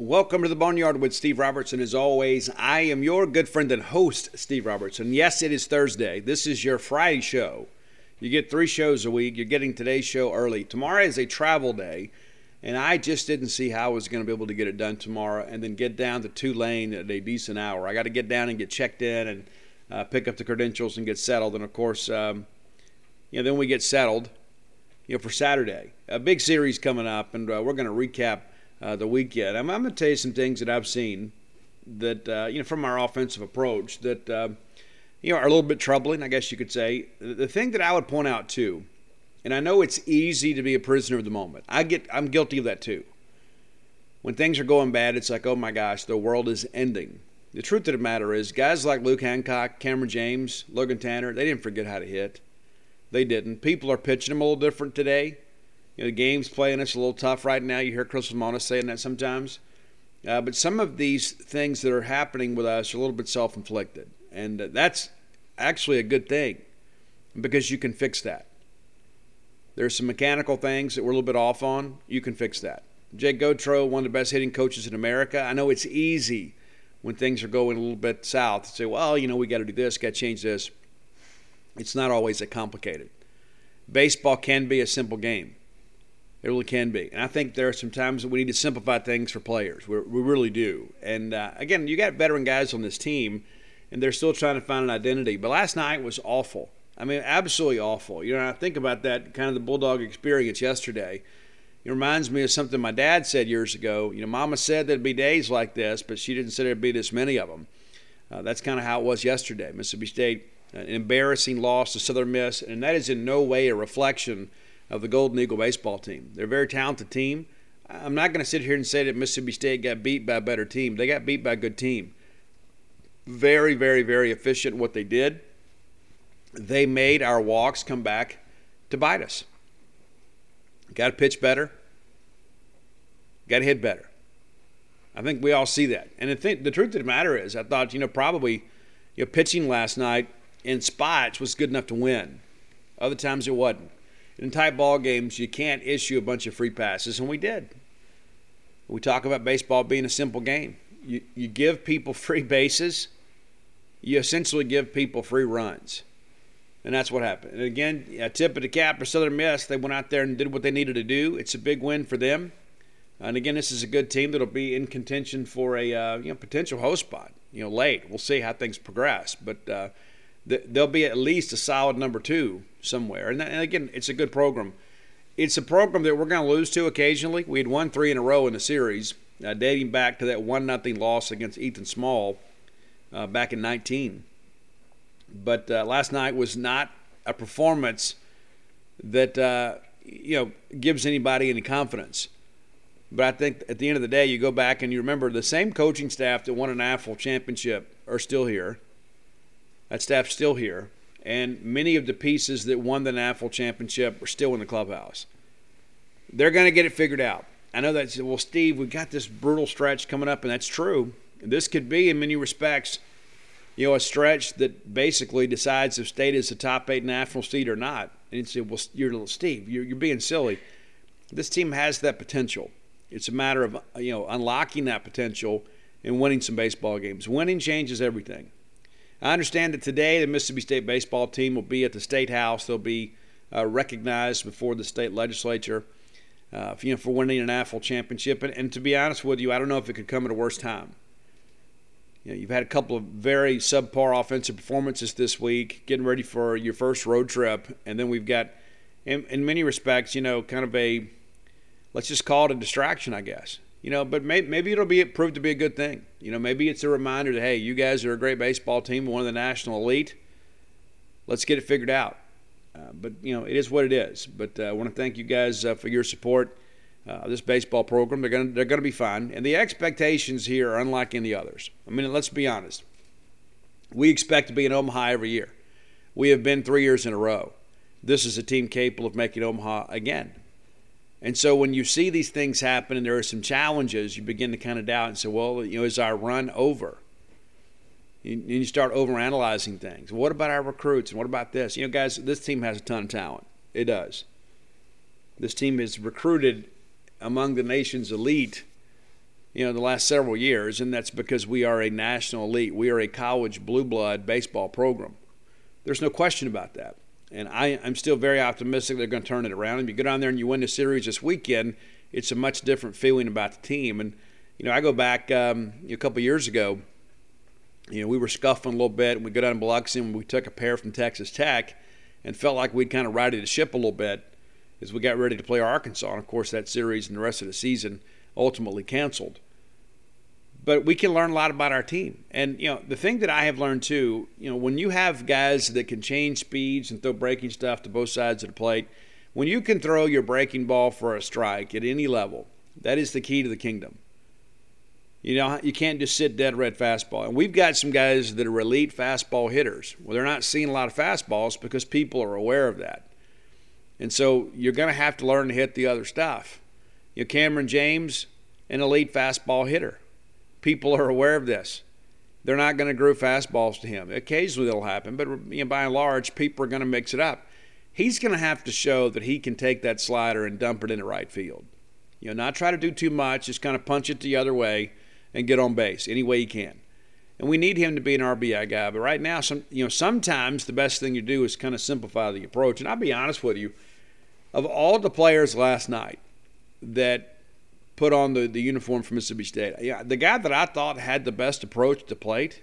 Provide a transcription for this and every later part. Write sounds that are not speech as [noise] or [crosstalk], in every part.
Welcome to the Boneyard with Steve Robertson. As always, I am your good friend and host, Steve Robertson. Yes, it is Thursday. This is your Friday show. You get three shows a week. You're getting today's show early. Tomorrow is a travel day, and I just didn't see how I was going to be able to get it done tomorrow and then get down to Tulane at a decent hour. I got to get down and get checked in and uh, pick up the credentials and get settled. And of course, um, you know, then we get settled, you know, for Saturday. A big series coming up, and uh, we're going to recap uh, the weekend. I'm, I'm going to tell you some things that I've seen that uh, you know from our offensive approach that uh, you know are a little bit troubling, I guess you could say. The thing that I would point out too, and I know it's easy to be a prisoner of the moment. I get I'm guilty of that too. When things are going bad, it's like, oh my gosh, the world is ending. The truth of the matter is, guys like Luke Hancock, Cameron James, Logan Tanner, they didn't forget how to hit. They didn't. People are pitching them a little different today. You know, the game's playing us a little tough right now. You hear Chris Lemonis saying that sometimes. Uh, but some of these things that are happening with us are a little bit self inflicted. And that's actually a good thing because you can fix that. There's some mechanical things that we're a little bit off on. You can fix that. Jake Gautreau, one of the best hitting coaches in America. I know it's easy when things are going a little bit south to say, well, you know, we got to do this, got to change this. It's not always that complicated. Baseball can be a simple game. It really can be. And I think there are some times that we need to simplify things for players. we we really do. And uh, again, you got veteran guys on this team, and they're still trying to find an identity. But last night was awful. I mean, absolutely awful. You know, I think about that kind of the Bulldog experience yesterday. It reminds me of something my dad said years ago. You know, Mama said there'd be days like this, but she didn't say there'd be this many of them. Uh, that's kind of how it was yesterday. Mississippi State, an embarrassing loss to Southern Miss, and that is in no way a reflection – of the Golden Eagle baseball team. They're a very talented team. I'm not going to sit here and say that Mississippi State got beat by a better team. They got beat by a good team. Very, very, very efficient what they did. They made our walks come back to bite us. Got to pitch better. Got to hit better. I think we all see that. And the, thing, the truth of the matter is, I thought, you know, probably you know, pitching last night in spots was good enough to win. Other times it wasn't in tight ball games, you can't issue a bunch of free passes, and we did. We talk about baseball being a simple game. You, you give people [laughs] free bases, you essentially give people free runs. And that's what happened. And again, a tip of the cap for Southern Miss. They went out there and did what they needed to do. It's a big win for them. And again, this is a good team that'll be in contention for a uh, you know potential host spot. You know, late. We'll see how things progress, but uh, there'll be at least a solid number two somewhere. And, and again, it's a good program. It's a program that we're going to lose to occasionally. We had won three in a row in the series, uh, dating back to that one nothing loss against Ethan Small uh, back in 19. But uh, last night was not a performance that uh, you know gives anybody any confidence. But I think at the end of the day, you go back and you remember the same coaching staff that won an AFL championship are still here. That staff's still here and many of the pieces that won the NAFL championship are still in the clubhouse. They're going to get it figured out. I know that, well, Steve, we've got this brutal stretch coming up, and that's true. This could be, in many respects, you know, a stretch that basically decides if State is a top eight national seed or not. And you say, well, you're Steve, you're, you're being silly. This team has that potential. It's a matter of, you know, unlocking that potential and winning some baseball games. Winning changes everything. I understand that today the Mississippi State baseball team will be at the State House. They'll be uh, recognized before the state legislature uh, you know, for winning an AFL championship. And, and, to be honest with you, I don't know if it could come at a worse time. You know, you've had a couple of very subpar offensive performances this week, getting ready for your first road trip, and then we've got, in, in many respects, you know, kind of a, let's just call it a distraction, I guess you know, but maybe, maybe it'll be prove to be a good thing. You know, maybe it's a reminder that hey, you guys are a great baseball team, one of the national elite. Let's get it figured out. Uh, but you know, it is what it is. But uh, I want to thank you guys uh, for your support. Uh, this baseball program, they're gonna they're to be fine, and the expectations here are unlike any others. I mean, let's be honest. We expect to be in Omaha every year. We have been three years in a row. This is a team capable of making Omaha again. And so when you see these things happen and there are some challenges, you begin to kind of doubt and say, well, you know, is our run over? And you start overanalyzing things. What about our recruits? And what about this? You know, guys, this team has a ton of talent. It does. This team is recruited among the nation's elite you know, the last several years, and that's because we are a national elite. We are a college blue blood baseball program. There's no question about that. And I, I'm still very optimistic they're going to turn it around. If you go down there and you win the series this weekend, it's a much different feeling about the team. And, you know, I go back um, a couple years ago, you know, we were scuffling a little bit, and we go down to Biloxi and we took a pair from Texas Tech and felt like we'd kind of righted the ship a little bit as we got ready to play Arkansas. And, of course, that series and the rest of the season ultimately canceled but we can learn a lot about our team. And you know, the thing that I have learned too, you know, when you have guys that can change speeds and throw breaking stuff to both sides of the plate, when you can throw your breaking ball for a strike at any level, that is the key to the kingdom. You know, you can't just sit dead red fastball. And we've got some guys that are elite fastball hitters. Well, they're not seeing a lot of fastballs because people are aware of that. And so you're going to have to learn to hit the other stuff. You know, Cameron James, an elite fastball hitter people are aware of this. They're not going to groove fastballs to him. Occasionally it'll happen, but you know, by and large, people are going to mix it up. He's going to have to show that he can take that slider and dump it into right field. You know, not try to do too much, just kind of punch it the other way and get on base any way he can. And we need him to be an RBI guy. But right now, some you know, sometimes the best thing to do is kind of simplify the approach. And I'll be honest with you, of all the players last night that put on the, the uniform for Mississippi State. Yeah, the guy that I thought had the best approach to plate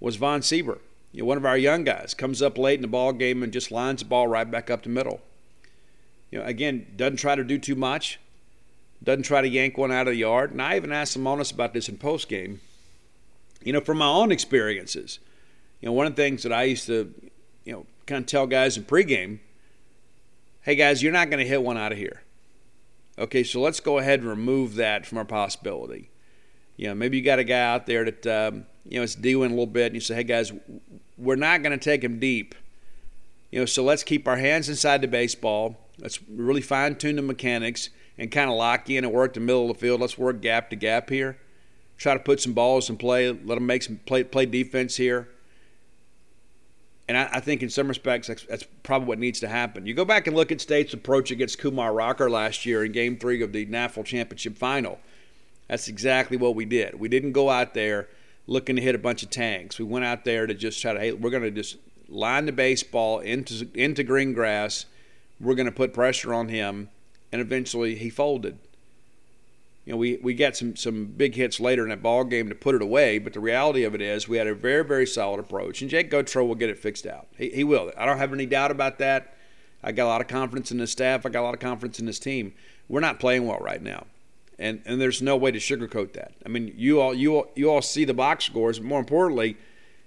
was Von Sieber. You know, one of our young guys comes up late in the ball game and just lines the ball right back up the middle. You know, again, doesn't try to do too much, doesn't try to yank one out of the yard. And I even asked Lemonis about this in post game. You know, from my own experiences, you know, one of the things that I used to, you know, kind of tell guys in pregame, hey guys, you're not going to hit one out of here. Okay, so let's go ahead and remove that from our possibility. You know, maybe you got a guy out there that um, you know it's doing a little bit, and you say, "Hey guys, we're not going to take him deep." You know, so let's keep our hands inside the baseball. Let's really fine tune the mechanics and kind of lock in and work the middle of the field. Let's work gap to gap here. Try to put some balls in play. Let them make some play play defense here. And I, I, think in some respects that's, that's, probably what needs to happen. You go back and look at State's approach against Kumar Rocker last year in Game Three of the NAFL Championship Final. That's exactly what we did. We didn't go out there looking to hit a bunch of tanks. We went out there to just try to hey, we're going to just line the baseball into into green grass. We're going to put pressure on him, and eventually he folded you know, we, we got some, some big hits later in that ball game to put it away, but the reality of it is we had a very, very solid approach, and Jake Gautreau will get it fixed out. He, he will. I don't have any doubt about that. I got a lot of confidence in the staff. I got a lot of confidence in this team. We're not playing well right now, and and there's no way to sugarcoat that. I mean, you all you all, you all see the box scores, but more importantly,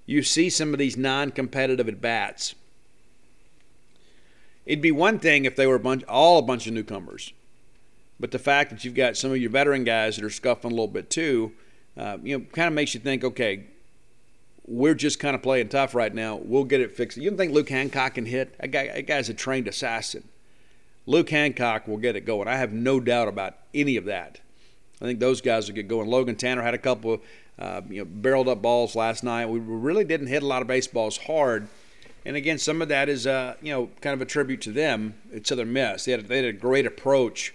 you see some of these non-competitive at bats. It'd be one thing if they were a bunch, all a bunch of newcomers but the fact that you've got some of your veteran guys that are scuffing a little bit too, uh, you know, kind of makes you think, okay, we're just kind of playing tough right now. We'll get it fixed. You don't think Luke Hancock can hit? That, guy, that guy's a trained assassin. Luke Hancock will get it going. I have no doubt about any of that. I think those guys will get going. Logan Tanner had a couple of uh, you know, barreled up balls last night. We really didn't hit a lot of baseballs hard. And again, some of that is, uh, you know, kind of a tribute to them. It's their miss. They had, they had a great approach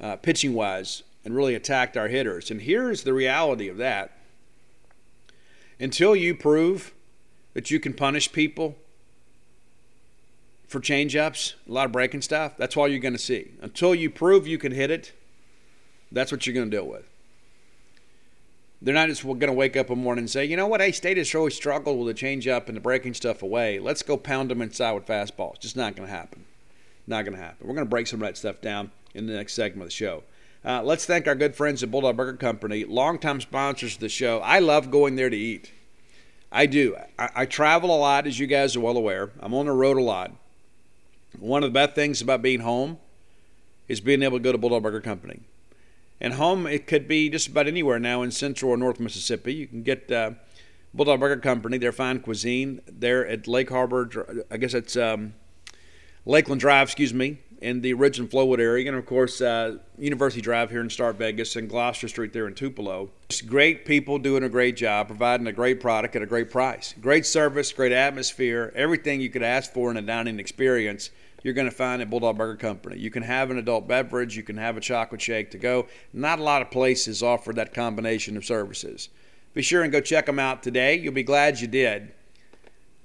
uh, pitching wise and really attacked our hitters. And here's the reality of that until you prove that you can punish people for changeups, a lot of breaking stuff, that's all you're going to see. Until you prove you can hit it, that's what you're going to deal with. They're not just going to wake up one morning and say, you know what, hey, State has really struggled with the changeup and the breaking stuff away. Let's go pound them inside with fastballs. It's just not going to happen. Not going to happen. We're going to break some of that stuff down in the next segment of the show. Uh, let's thank our good friends at Bulldog Burger Company, longtime sponsors of the show. I love going there to eat. I do. I, I, travel a lot, as you guys are well aware. I'm on the road a lot. One of the best things about being home is being able to go to Bulldog Burger Company. And home, it could be just about anywhere now in central or north Mississippi. You can get uh, Bulldog Burger Company, their fine cuisine. They're at Lake Harbor, I guess it's um, Lakeland Drive, excuse me, in the Ridge and Flowood area, and of course, uh, University Drive here in Star Vegas and Gloster Street there in Tupelo. Just great people doing a great job, providing a great product at a great price. Great service, great atmosphere, everything you could ask for in a dining experience. you're going to find at Bulldog Burger Company. You can have an adult beverage, you can have a chocolate shake to go. Not a lot of places offer that combination of services. Be sure and go check them out today. You'll be glad you did.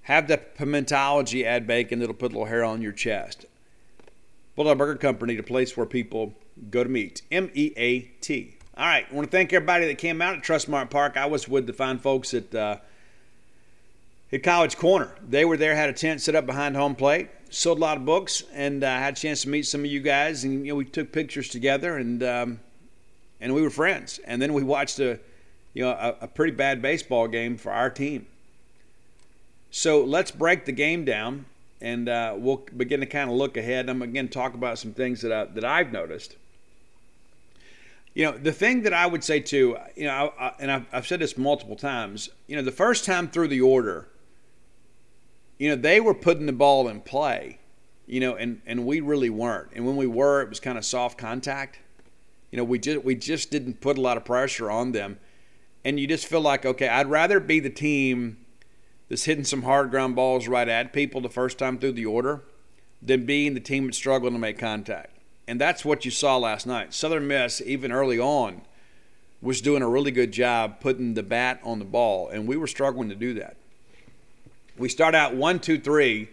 Have the pimentology add bacon that'll put a little hair on your chest. Bulldog Burger Company, the place where people go to meet. M E A T. All right. I want to thank everybody that came out at Trustmark Park. I was with the fine folks at uh, at College Corner. They were there, had a tent set up behind home plate, sold a lot of books, and uh, had a chance to meet some of you guys. And you know, we took pictures together, and um, and we were friends. And then we watched a you know a, a pretty bad baseball game for our team. So let's break the game down, and uh, we'll begin to kind of look ahead. I'm again talk about some things that I, that I've noticed. You know, the thing that I would say too, you know, I, I, and I've, I've said this multiple times. You know, the first time through the order you know, they were putting the ball in play, you know, and, and we really weren't. And when we were, it was kind of soft contact. You know, we just we just didn't put a lot of pressure on them. And you just feel like, okay, I'd rather be the team that's hitting some hard ground balls right at people the first time through the order than being the team that's struggling to make contact. And that's what you saw last night. Southern Miss, even early on, was doing a really good job putting the bat on the ball, and we were struggling to do that. We start out one, two, three.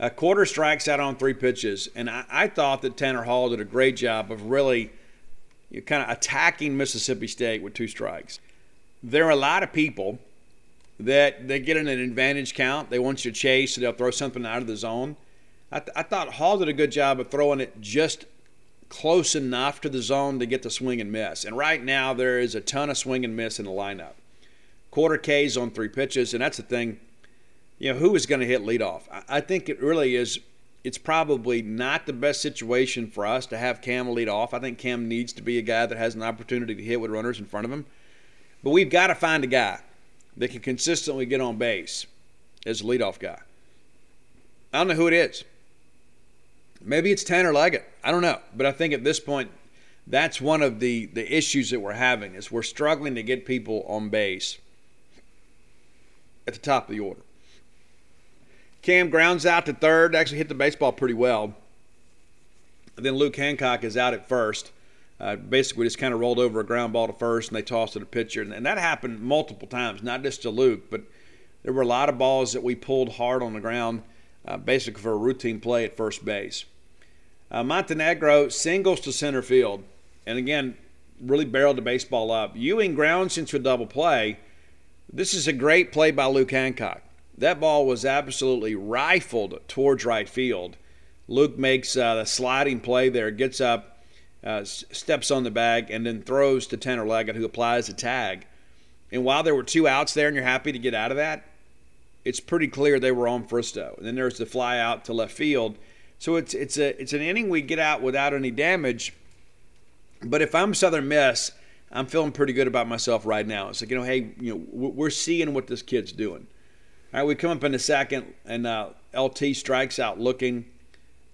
A quarter strikes out on three pitches, and I, I thought that Tanner Hall did a great job of really you know, kind of attacking Mississippi State with two strikes. There are a lot of people that they get in an advantage count. They want you to chase, so they'll throw something out of the zone. I, th- I thought Hall did a good job of throwing it just close enough to the zone to get the swing and miss. And right now, there is a ton of swing and miss in the lineup. Quarter K's on three pitches, and that's the thing you know, who is going to hit leadoff? I think it really is. It's probably not the best situation for us to have Cam lead off. I think Cam needs to be a guy that has an opportunity to hit with runners in front of him. But we've got to find a guy that can consistently get on base as a leadoff guy. I don't know who it is. Maybe it's Tanner Leggett. I don't know. But I think at this point, that's one of the, the issues that we're having is we're struggling to get people on base at the top of the order. Cam grounds out to third, actually hit the baseball pretty well. And then Luke Hancock is out at first. Uh, basically, just kind of rolled over a ground ball to first, and they tossed it a pitcher. And, and that happened multiple times, not just to Luke, but there were a lot of balls that we pulled hard on the ground, uh, basically for a routine play at first base. Uh, Montenegro singles to center field, and again, really barreled the baseball up. Ewing grounds into a double play. This is a great play by Luke Hancock. That ball was absolutely rifled towards right field. Luke makes uh, the sliding play there, gets up, uh, steps on the bag, and then throws to Tanner Leggett, who applies a tag. And while there were two outs there and you're happy to get out of that, it's pretty clear they were on Fristoe. And then there's the fly out to left field. So it's it's a it's an inning we get out without any damage. But if I'm Southern Miss, I'm feeling pretty good about myself right now. It's like you know, hey, you know, we're seeing what this kid's doing. All right, we come up in the second, and uh, LT strikes out looking.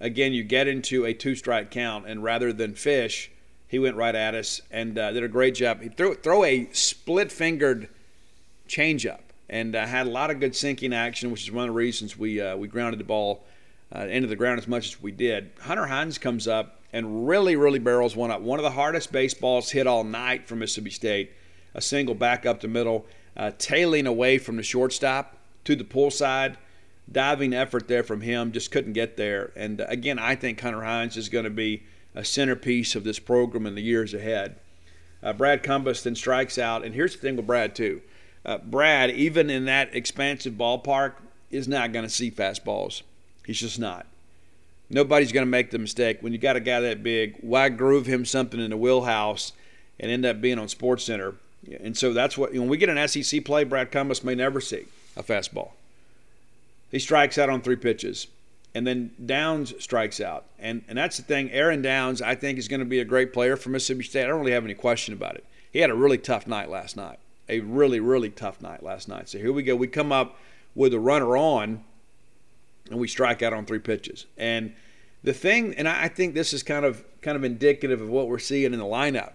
Again, you get into a two strike count, and rather than fish, he went right at us and uh, did a great job. He threw, throw a split fingered changeup and uh, had a lot of good sinking action, which is one of the reasons we, uh, we grounded the ball uh, into the ground as much as we did. Hunter Hines comes up and really, really barrels one up. One of the hardest baseballs hit all night from Mississippi State. A single back up the middle, uh, tailing away from the shortstop to the pull side. Diving effort there from him, just couldn't get there. And uh, again, I think Hunter Hines is going to be a centerpiece of this program in the years ahead. Uh, Brad Cumbest then strikes out, and here's the thing with Brad too. Uh, Brad, even in that expansive ballpark, is not going to see fastballs. He's just not. Nobody's going to make the mistake when you got a guy that big. Why groove him something in the wheelhouse and end up being on Sports Center? And so that's what when we get an SEC play, Brad Cumbest may never see a fastball. He strikes out on three pitches. And then Downs strikes out. And, and that's the thing. Aaron Downs, I think, is going to be a great player for Mississippi State. I don't really have any question about it. He had a really tough night last night. A really, really tough night last night. So here we go. We come up with a runner on, and we strike out on three pitches. And the thing, and I think this is kind of kind of indicative of what we're seeing in the lineup,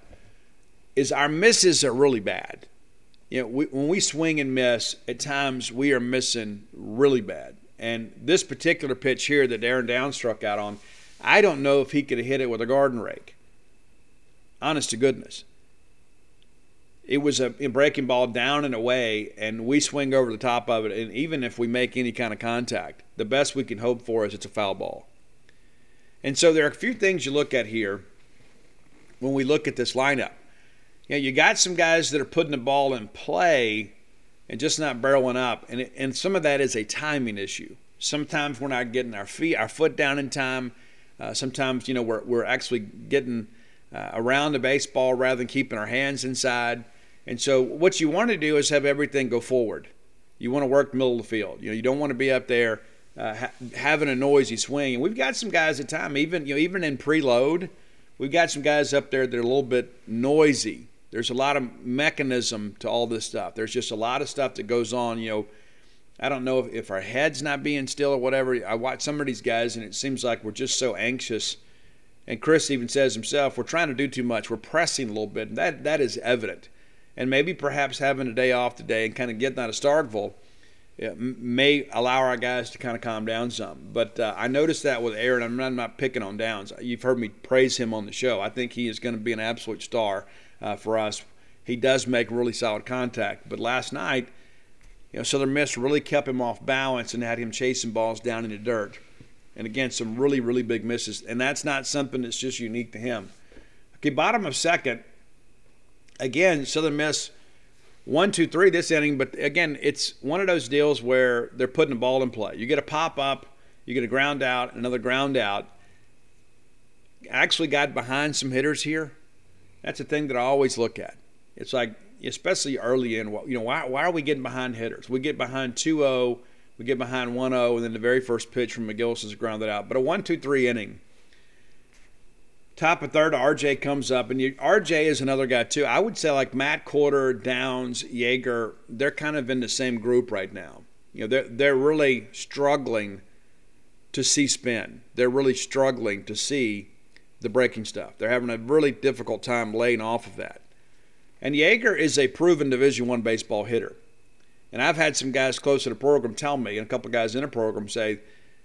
is our misses are really bad you know, we, when we swing and miss, at times we are missing really bad. And this particular pitch here that Aaron Down struck out on, I don't know if he could have hit it with a garden rake. Honest to goodness. It was a, breaking ball down and away, and we swing over the top of it. And even if we make any kind of contact, the best we can hope for is it's a foul ball. And so there are a few things you look at here when we look at this lineup. You know, you got some guys that are putting the ball in play and just not barreling up, and it, and some of that is a timing issue. Sometimes we're not getting our feet, our foot down in time. Uh, sometimes you know we're we're actually getting uh, around the baseball rather than keeping our hands inside. And so what you want to do is have everything go forward. You want to work middle of the field. You know you don't want to be up there uh, ha- having a noisy swing. And we've got some guys at time, even you know even in preload, we've got some guys up there that are a little bit noisy. There's a lot of mechanism to all this stuff. There's just a lot of stuff that goes on. You know, I don't know if, if our head's not being still or whatever. I watch some of these guys, and it seems like we're just so anxious. And Chris even says himself, we're trying to do too much. We're pressing a little bit. That that is evident. And maybe perhaps having a day off today and kind of getting out of Starkville may allow our guys to kind of calm down some. But uh, I noticed that with Aaron. I'm not, I'm not, picking on Downs. You've heard me praise him on the show. I think he is going to be an absolute star uh, for us. He does make really solid contact. But last night, you know, Southern Miss really kept him off balance and had him chasing balls down in the dirt. And again, some really, really big misses. And that's not something that's just unique to him. Okay, bottom of second. Again, Southern Miss one, two, three this inning. But again, it's one of those deals where they're putting the ball in play. You get a pop up, you get a ground out, another ground out. Actually got behind some hitters here. That's a thing that I always look at. It's like, especially early in, you know, why, why are we getting behind hitters? We get behind 2 0, we get behind 1 0, and then the very first pitch from McGillis is grounded out. But a 1 2 3 inning Top of third, RJ comes up, and you, RJ is another guy too. I would say like Matt Quarter, Downs, Yeager, they're kind of in the same group right now. You know, they're they're really struggling to see spin. They're really struggling to see the breaking stuff. They're having a really difficult time laying off of that. And Yeager is a proven Division One baseball hitter. And I've had some guys close to the program tell me, and a couple guys in the program say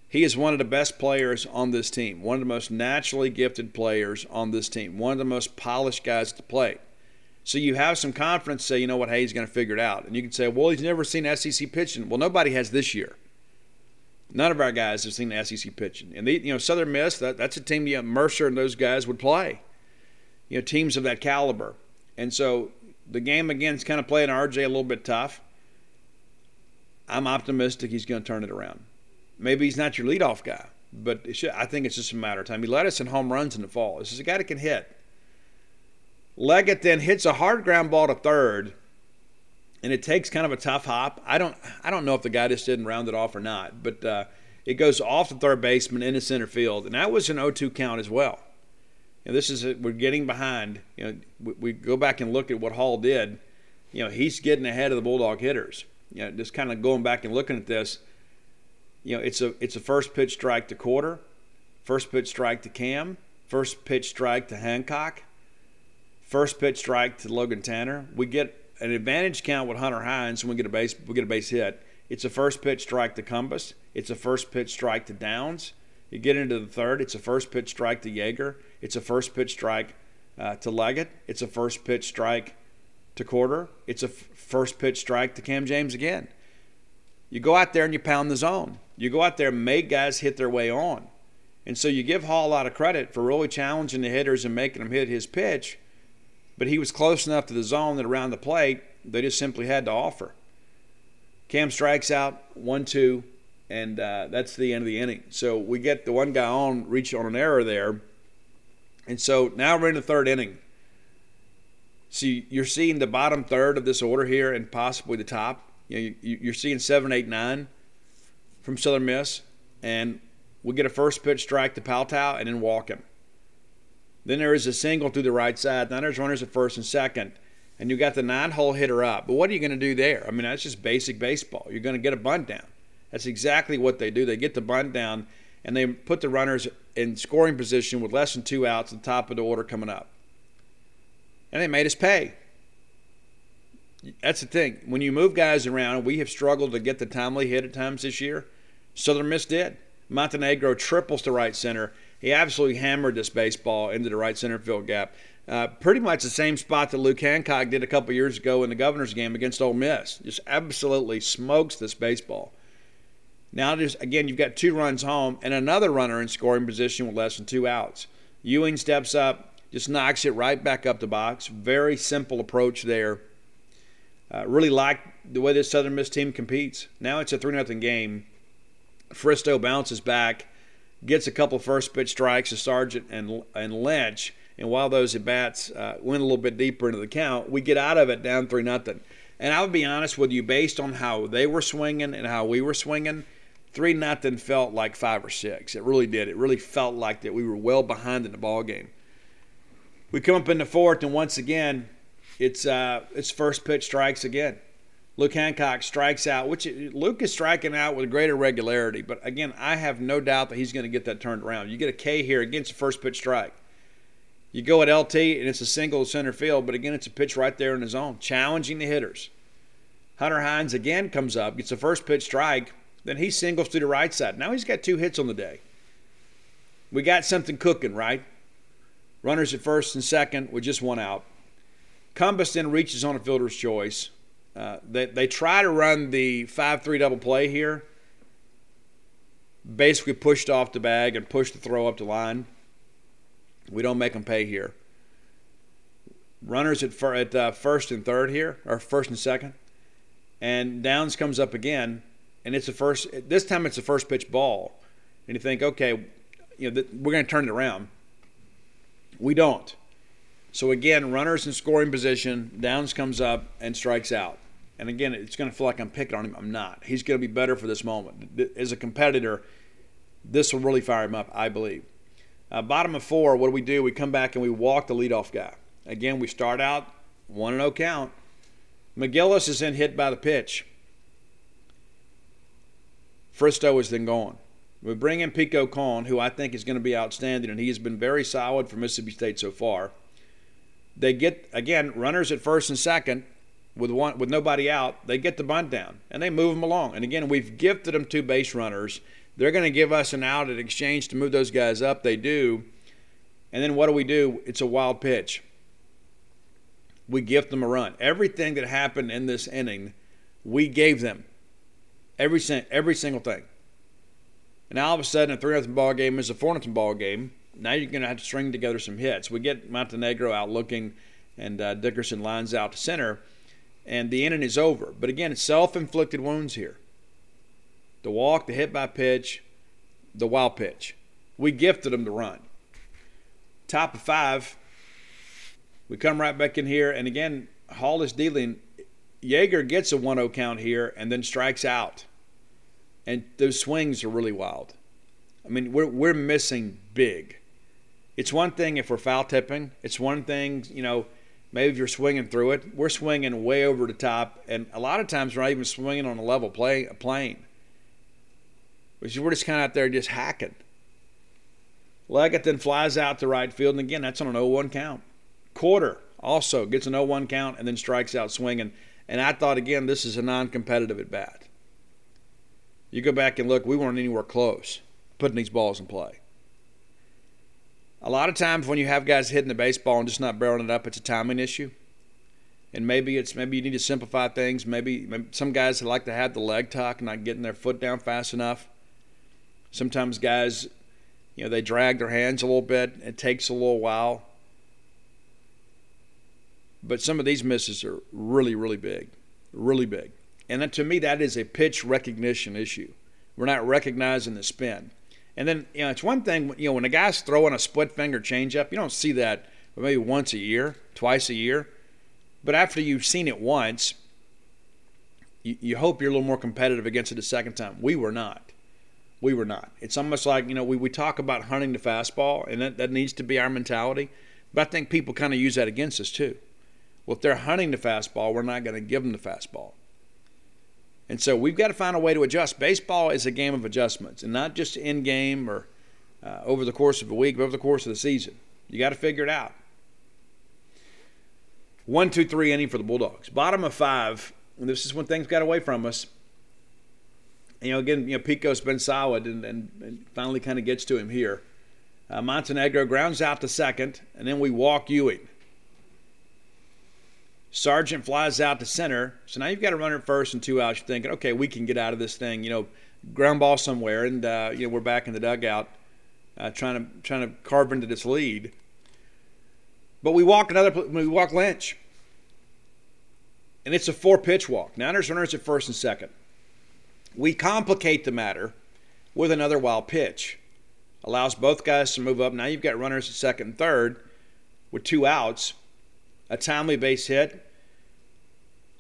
he is one of the best players on this team, one of the most naturally gifted players on this team, one of the most polished guys to play. So you have some confidence say, you know what, hey, he's going to figure it out. And you can say, well, he's never seen SEC pitching. Well, nobody has this year. None of our guys have seen the SEC pitching. And, the, you know, Southern Miss, that, that's a team you know, Mercer and those guys would play. You know, teams of that caliber. And so the game, again, is kind of playing RJ a little bit tough. I'm optimistic he's going to turn it around. Maybe he's not your leadoff guy, but should, I think it's just a matter of time. He led us in home runs in the fall. This is a guy that can hit. Leggett then hits a hard ground ball to third, and it takes kind of a tough hop. I don't I don't know if the guy just didn't round it off or not, but uh, it goes off the third baseman into center field, and that was an 0-2 count as well. And this is a, we're getting behind. You know, we, we, go back and look at what Hall did. You know, he's getting ahead of the Bulldog hitters. You know, just kind of going back and looking at this you know, it's a it's a first pitch strike to Quarter, first pitch strike to Cam, first pitch strike to Hancock, first pitch strike to Logan Tanner. We get an advantage count with Hunter Hines and we get a base we get a base hit. It's a first pitch strike to Cumbest. It's a first pitch strike to Downs. You get into the third. It's a first pitch strike to Yeager. It's a first pitch strike uh, to Leggett. It's a first pitch strike to Quarter. It's a f- first pitch strike to Cam James again. You go out there and you pound the zone. You go out there and make guys hit their way on. And so you give Hall a lot of credit for really challenging the hitters and making them hit his pitch, but he was close enough to the zone that around the plate, they just simply had to offer. Cam strikes out, one, two, and uh, that's the end of the inning. So we get the one guy on, reach on an error there. And so now we're in the third inning. So you're seeing the bottom third of this order here and possibly the top. You know, you're seeing seven, eight, nine from Southern Miss, and we get a first pitch strike to Paetow and then walk him. Then there is a single through the right side. Now there's runners at first and second, and you got the nine hole hitter up. But what are you going to do there? I mean, that's just basic baseball. You're going to get a bunt down. That's exactly what they do. They get the bunt down, and they put the runners in scoring position with less than two outs at the top of the order coming up. And they made us pay. That's the thing. When you move guys around, we have struggled to get the timely hit at times this year Southern Miss did. Montenegro triples to right center. He absolutely hammered this baseball into the right center field gap. Uh, pretty much the same spot that Luke Hancock did a couple years ago in the governor's game against Ole Miss. Just absolutely smokes this baseball. Now, just again, you've got two runs home and another runner in scoring position with less than two outs. Ewing steps up, just knocks it right back up the box. Very simple approach there. Uh, really like the way this Southern Miss team competes. Now it's a 3 0 game. Fristoe bounces back, gets a couple first pitch strikes to Sargent and, and Lynch. And while those at bats uh, went a little bit deeper into the count, we get out of it down 3 nothing. And I'll be honest with you, based on how they were swinging and how we were swinging, three nothing felt like five or six. It really did. It really felt like that we were well behind in the ball game. We come up in the fourth, and once again, it's uh, it's first pitch strikes again. Luke Hancock strikes out, which Luke is striking out with greater regularity. But again, I have no doubt that he's going to get that turned around. You get a K here against a first pitch strike. You go at LT and it's a single center field, but again, it's a pitch right there in the zone, challenging the hitters. Hunter Hines again comes up, gets a first pitch strike, then he singles to the right side. Now he's got two hits on the day. We got something cooking, right? Runners at first and second with just one out. Cumbest then reaches on a fielder's choice. Uh, they, they try to run the 5 3 double play here. Basically pushed off the bag and pushed the throw up the line. We don't make them pay here. Runners at, fir- at uh, first and third here, or first and second. And Downs comes up again and it's the first. This time it's the first pitch ball, and you think, okay, you know, we're going to turn it around. We don't. So again, runners in scoring position. Downs comes up and strikes out. And again, it's going to feel like I'm picking on him. I'm not. He's going to be better for this moment. As a competitor, this will really fire him up, I believe. Uh, bottom of four, what do we do? We come back and we walk the leadoff guy. Again, we start out 1 0 count. McGillis is then hit by the pitch. Fristoe is then gone. We bring in Pico Kohn, who I think is going to be outstanding, and he has been very solid for Mississippi State so far. They get again runners at first and second with one with nobody out. They get the bunt down and they move them along. And again, we've gifted them two base runners. They're going to give us an out in exchange to move those guys up. They do. And then what do we do? It's a wild pitch. We gift them a run. Everything that happened in this inning, we gave them. Every every single thing. And now all of a sudden, a 3 0 ball game is a 4 0 ball game. Now you're going to have to string together some hits. We get Montenegro out looking, and uh, Dickerson lines out to center, and the inning is over. But again, it's self inflicted wounds here. The walk, the hit by pitch, the wild pitch. We gifted them the run. Top of five, we come right back in here, and again, Hall is dealing Yeager gets a 1 0 count here and then strikes out. And those swings are really wild. I mean, we're, we're missing big. It's one thing if we're foul tipping, it's one thing, you know, maybe if you're swinging through it. We're swinging way over the top, and a lot of times we're not even swinging on a level play, a plane. Which we're just kind of out there just hacking. Leggett then flies out to right field, and again, that's on an 0 1 count. Quarter also gets an 0 1 count and then strikes out swinging. And I thought, again, this is a non competitive at bat. You go back and look, we weren't anywhere close putting these balls in play. A lot of times when you have guys hitting the baseball and just not barreling it up, it's a timing issue. And maybe it's maybe you need to simplify things. Maybe, maybe some guys like to have the leg tuck, not getting their foot down fast enough. Sometimes guys, you know, they drag their hands a little bit. It takes a little while. But some of these misses are really, really big, really big. And to me, that is a pitch recognition issue. We're not recognizing the spin. And then, you know, it's one thing, you know, when a guy's throwing a split finger changeup, you don't see that maybe once a year, twice a year. But after you've seen it once, you, you hope you're a little more competitive against it a second time. We were not. We were not. It's almost like, you know, we, we talk about hunting the fastball, and that, that needs to be our mentality. But I think people kind of use that against us, too. Well, if they're hunting the fastball, we're not going to give them the fastball. And so we've got to find a way to adjust. Baseball is a game of adjustments, and not just in game or uh, over the course of a week, but over the course of the season. You got to figure it out. One, two, three inning for the Bulldogs. Bottom of five, and this is when things got away from us. you know, again, you know, Pico's been solid and, and, and finally kind of gets to him here. Uh, Montenegro grounds out to second, and then we walk Ewing. Sargent flies out to center, so now you've got a runner at first and two outs. You're thinking, okay, we can get out of this thing. You know, ground ball somewhere, and uh, you know we're back in the dugout, uh, trying to trying to carve into this lead. But we walk another. We walk Lynch, and it's a four pitch walk. There's runners at first and second. We complicate the matter with another wild pitch. Allows both guys to move up. Now you've got runners at second and third with two outs. A timely base hit.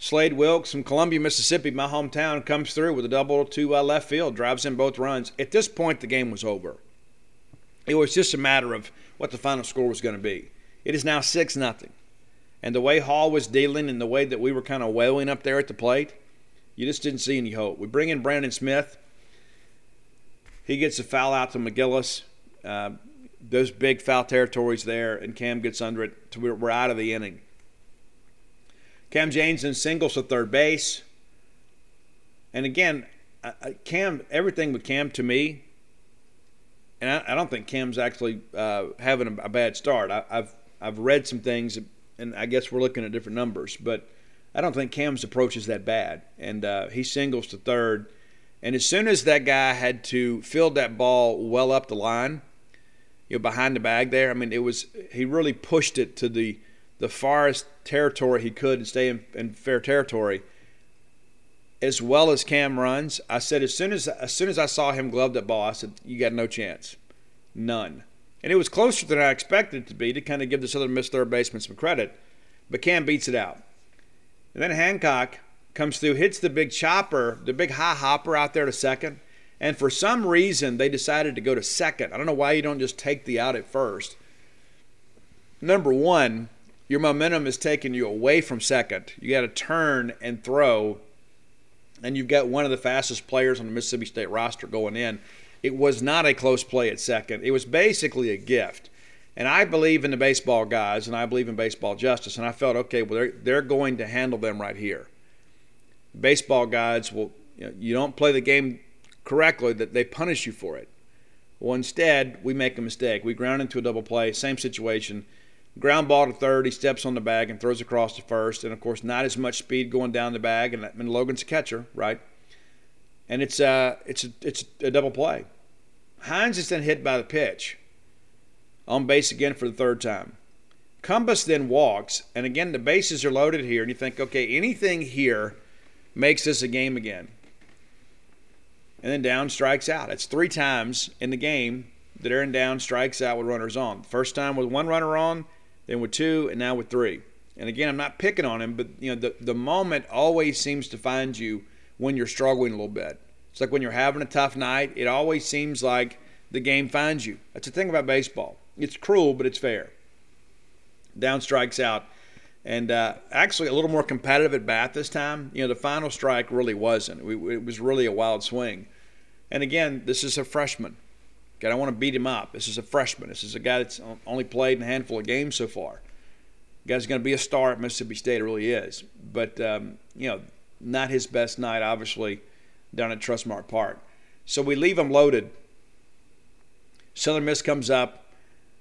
Slade Wilks from Columbia, Mississippi, my hometown, comes through with a double to uh, left field, drives in both runs. At this point, the game was over. It was just a matter of what the final score was going to be. It is now 6 nothing. And the way Hall was dealing and the way that we were kind of wailing up there at the plate, you just didn't see any hope. We bring in Brandon Smith. He gets a foul out to McGillis. Uh, those big foul territories there, and Cam gets under it. we're out of the inning. Cam James singles to third base. And again, Cam, everything with Cam to me, and I, I don't think Cam's actually uh, having a, a, bad start. I, I've I've read some things, and I guess we're looking at different numbers, but I don't think Cam's approach is that bad. And uh, he singles to third. And as soon as that guy had to field that ball well up the line, you know, behind the bag there, I mean, it was he really pushed it to the the farthest territory he could and stay in, in fair territory. As well as Cam runs, I said as soon as as soon as I saw him glove that ball, I said, "You got no chance, none." And it was closer than I expected it to be to kind of give this other Miss third baseman some credit, but Cam beats it out. And then Hancock comes through, hits the big chopper, the big high hopper out there to second. And for some reason, they decided to go to second. I don't know why you don't just take the out at first. Number one, your momentum is taking you away from second. You got to turn and throw, and you've got one of the fastest players on the Mississippi State roster going in. It was not a close play at second. It was basically a gift. And I believe in the baseball guys, and I believe in baseball justice. And I felt, okay, well, they're, they're going to handle them right here. Baseball guys will, you, know, you don't play the game correctly, that they punish you for it. Well, instead, we make a mistake. We ground into a double play, same situation. Ground ball to third, he steps on the bag and throws across to first. And of course, not as much speed going down the bag. And, and Logan's a catcher, right? And it's, uh, it's, a, it's a double play. Hines is then hit by the pitch on base again for the third time. Cumbest then walks, and again, the bases are loaded here, and you think, okay, anything here makes this a game again. And then down strikes out. It's three times in the game that Aaron Down strikes out with runners on. First time with one runner on, then with two, and now with three. And again, I'm not picking on him, but you know, the, the moment always seems to find you when you're struggling a little bit. It's like when you're having a tough night, it always seems like the game finds you. That's the thing about baseball. It's cruel, but it's fair. Down strikes out. And uh, actually, a little more competitive at bat this time. You know, the final strike really wasn't. It was really a wild swing. And again, this is a freshman. Okay, I want to beat him up. This is a freshman. This is a guy that's only played in a handful of games so far. Guy's going to be a star at Mississippi State. It really is. But, um, you know, not his best night, obviously, down at Trustmark Park. So we leave him loaded. Southern Miss comes up.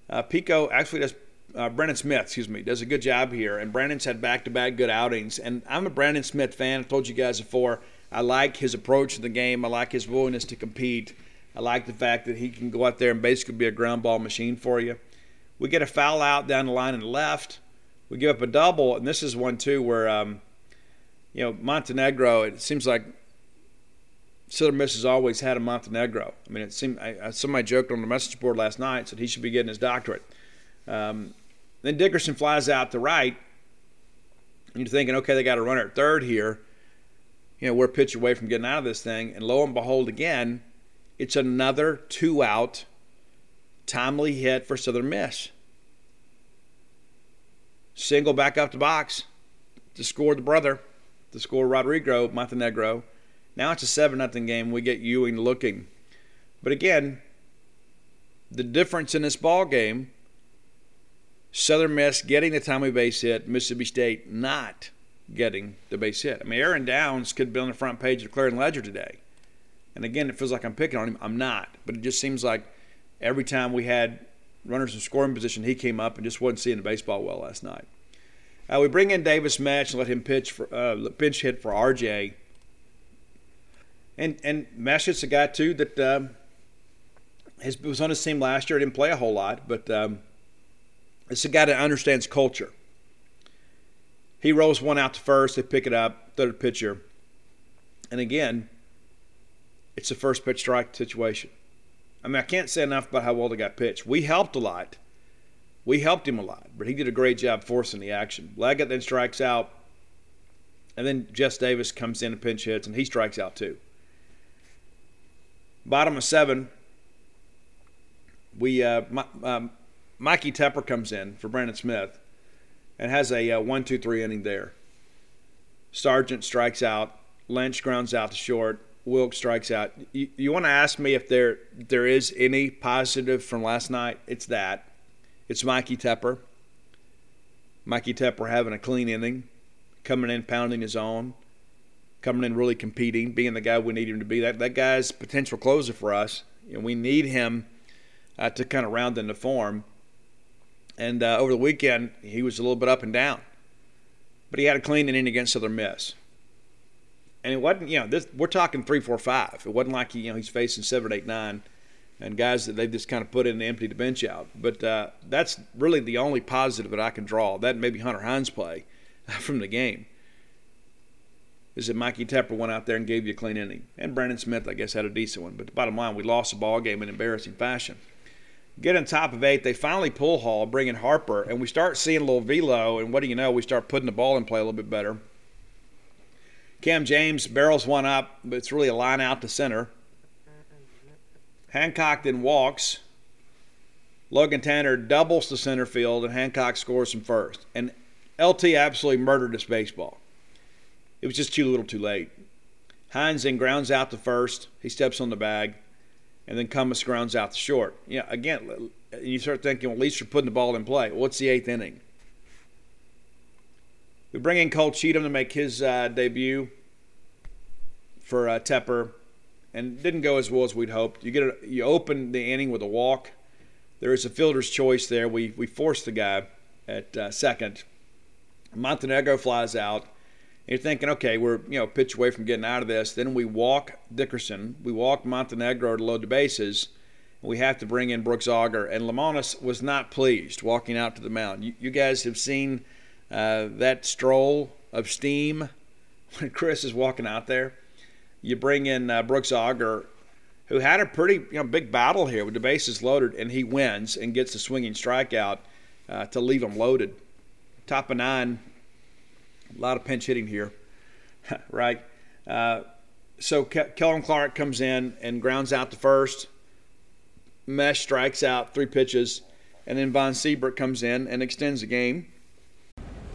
Uh, Pico actually does. Uh, Brandon Smith, excuse me, does a good job here, and Brandon's had back-to-back good outings. And I'm a Brandon Smith fan. I've told you guys before. I like his approach to the game. I like his willingness to compete. I like the fact that he can go out there and basically be a ground ball machine for you. We get a foul out down the line and left. We give up a double, and this is one too where, um, you know, Montenegro. It seems like Southern Miss has always had a Montenegro. I mean, it seemed I, somebody joked on the message board last night said he should be getting his doctorate. Um, then Dickerson flies out to right, you're thinking, okay, they got a runner at third here. You know, we're a pitch away from getting out of this thing, and lo and behold, again, it's another two-out timely hit for Southern Miss. Single back up the box to score the brother, to score Rodrigo Montenegro now it's a 7 0 game. We get Ewing looking. But again, the difference in this ball game Southern Miss getting the timely base hit, Mississippi State not getting the base hit. I mean, Aaron Downs could be on the front page of the Clarion Ledger today. And again, it feels like I'm picking on him. I'm not, but it just seems like every time we had runners in scoring position, he came up and just wasn't seeing the baseball well last night. Uh, we bring in Davis Metch and let him pitch for uh, pinch hit for RJ. And and Metch is a guy too that um, his, was on his team last year. Didn't play a whole lot, but um, it's a guy that understands culture. He rolls one out to first. They pick it up. Third pitcher, and again, it's a first pitch strike situation. I mean, I can't say enough about how well they got pitched. We helped a lot. We helped him a lot, but he did a great job forcing the action. Leggett then strikes out, and then Jess Davis comes in and pinch hits, and he strikes out too. Bottom of seven, we uh, um, Mikey Tepper comes in for Brandon Smith and has a uh, one, two, three inning there. Sargent strikes out. Lynch grounds out to short. Wilks strikes out. You, you want to ask me if there there is any positive from last night? It's that. It's Mikey Tepper. Mikey Tepper having a clean inning, coming in pounding his own, coming in really competing, being the guy we need him to be. That that guy's potential closer for us. Know, we need him uh, to kind of round into form. And uh, over the weekend, he was a little bit up and down, but he had a clean inning against Southern Miss and it wasn't you know this we're talking three four five. It wasn't like he, you know he's facing seven eight nine and guys that they just kind of put in and empty the bench out. But uh, that's really the only positive that i can draw. That maybe hunter hines play [laughs] from the game is that mikey tepper went out there and gave you a clean inning. And brandon smith i guess had a decent one. But the bottom line we lost the ball game in embarrassing fashion. Get on top of eight they finally pull hall bring in harper and we start seeing a little velo. And what do you know? We start putting the ball in play a little bit better Cam James barrels one up, but it's really a line out to center. Hancock then walks. Logan Tanner doubles to center field, and Hancock scores from first. And LT absolutely murdered this baseball. It was just too little too late. Hines then grounds out to first. He steps on the bag. And then Cummins grounds out to short. Yeah, again, you start thinking, well, at least you're putting the ball in play. What's the eighth inning? We bring in Cole Cheatham to make his uh, debut for uh, Tepper, and didn't go as well as we'd hoped. You get a, you open the inning with a walk. There is a fielder's choice there. We we forced the guy at uh, second. Montenegro flies out. You're thinking, okay, we're you know pitch away from getting out of this. Then we walk Dickerson. We walk Montenegro to load the bases. We have to bring in Brooks Auger, and Lemonis was not pleased walking out to the mound. You, you guys have seen uh, that stroll of steam [laughs] when Chris is walking out there. You bring in uh, Brooks Auger, who had a pretty you know, big battle here with the bases loaded, and he wins and gets the swinging strikeout uh, to leave them loaded. Top of nine, a lot of pinch hitting here, [laughs] right? Uh, so Ke- Kellum Clark comes in and grounds out the first. Mesh strikes out three pitches, and then Von Seibert comes in and extends the game.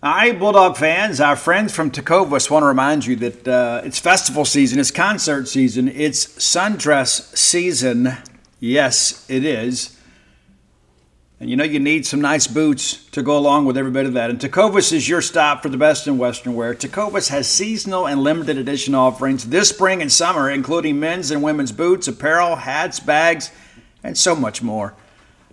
All right, Bulldog fans, our friends from Tecovas want to remind you that uh, it's festival season, it's concert season, it's sundress season. Yes, it is. And you know you need some nice boots to go along with every bit of that. And Tecovas is your stop for the best in Western wear. Tecovas has seasonal and limited edition offerings this spring and summer, including men's and women's boots, apparel, hats, bags, and so much more.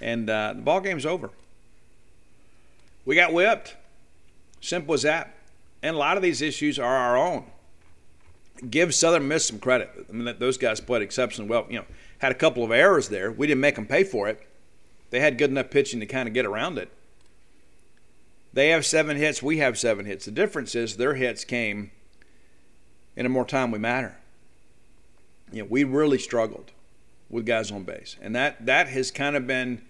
and uh, the ball game's over. We got whipped. Simple as that. And a lot of these issues are our own. Give Southern Miss some credit. I mean, those guys played exceptionally well. You know, had a couple of errors there. We didn't make them pay for it. They had good enough pitching to kind of get around it. They have seven hits. We have seven hits. The difference is their hits came in a more timely manner. You know, we really struggled with guys on base, and that that has kind of been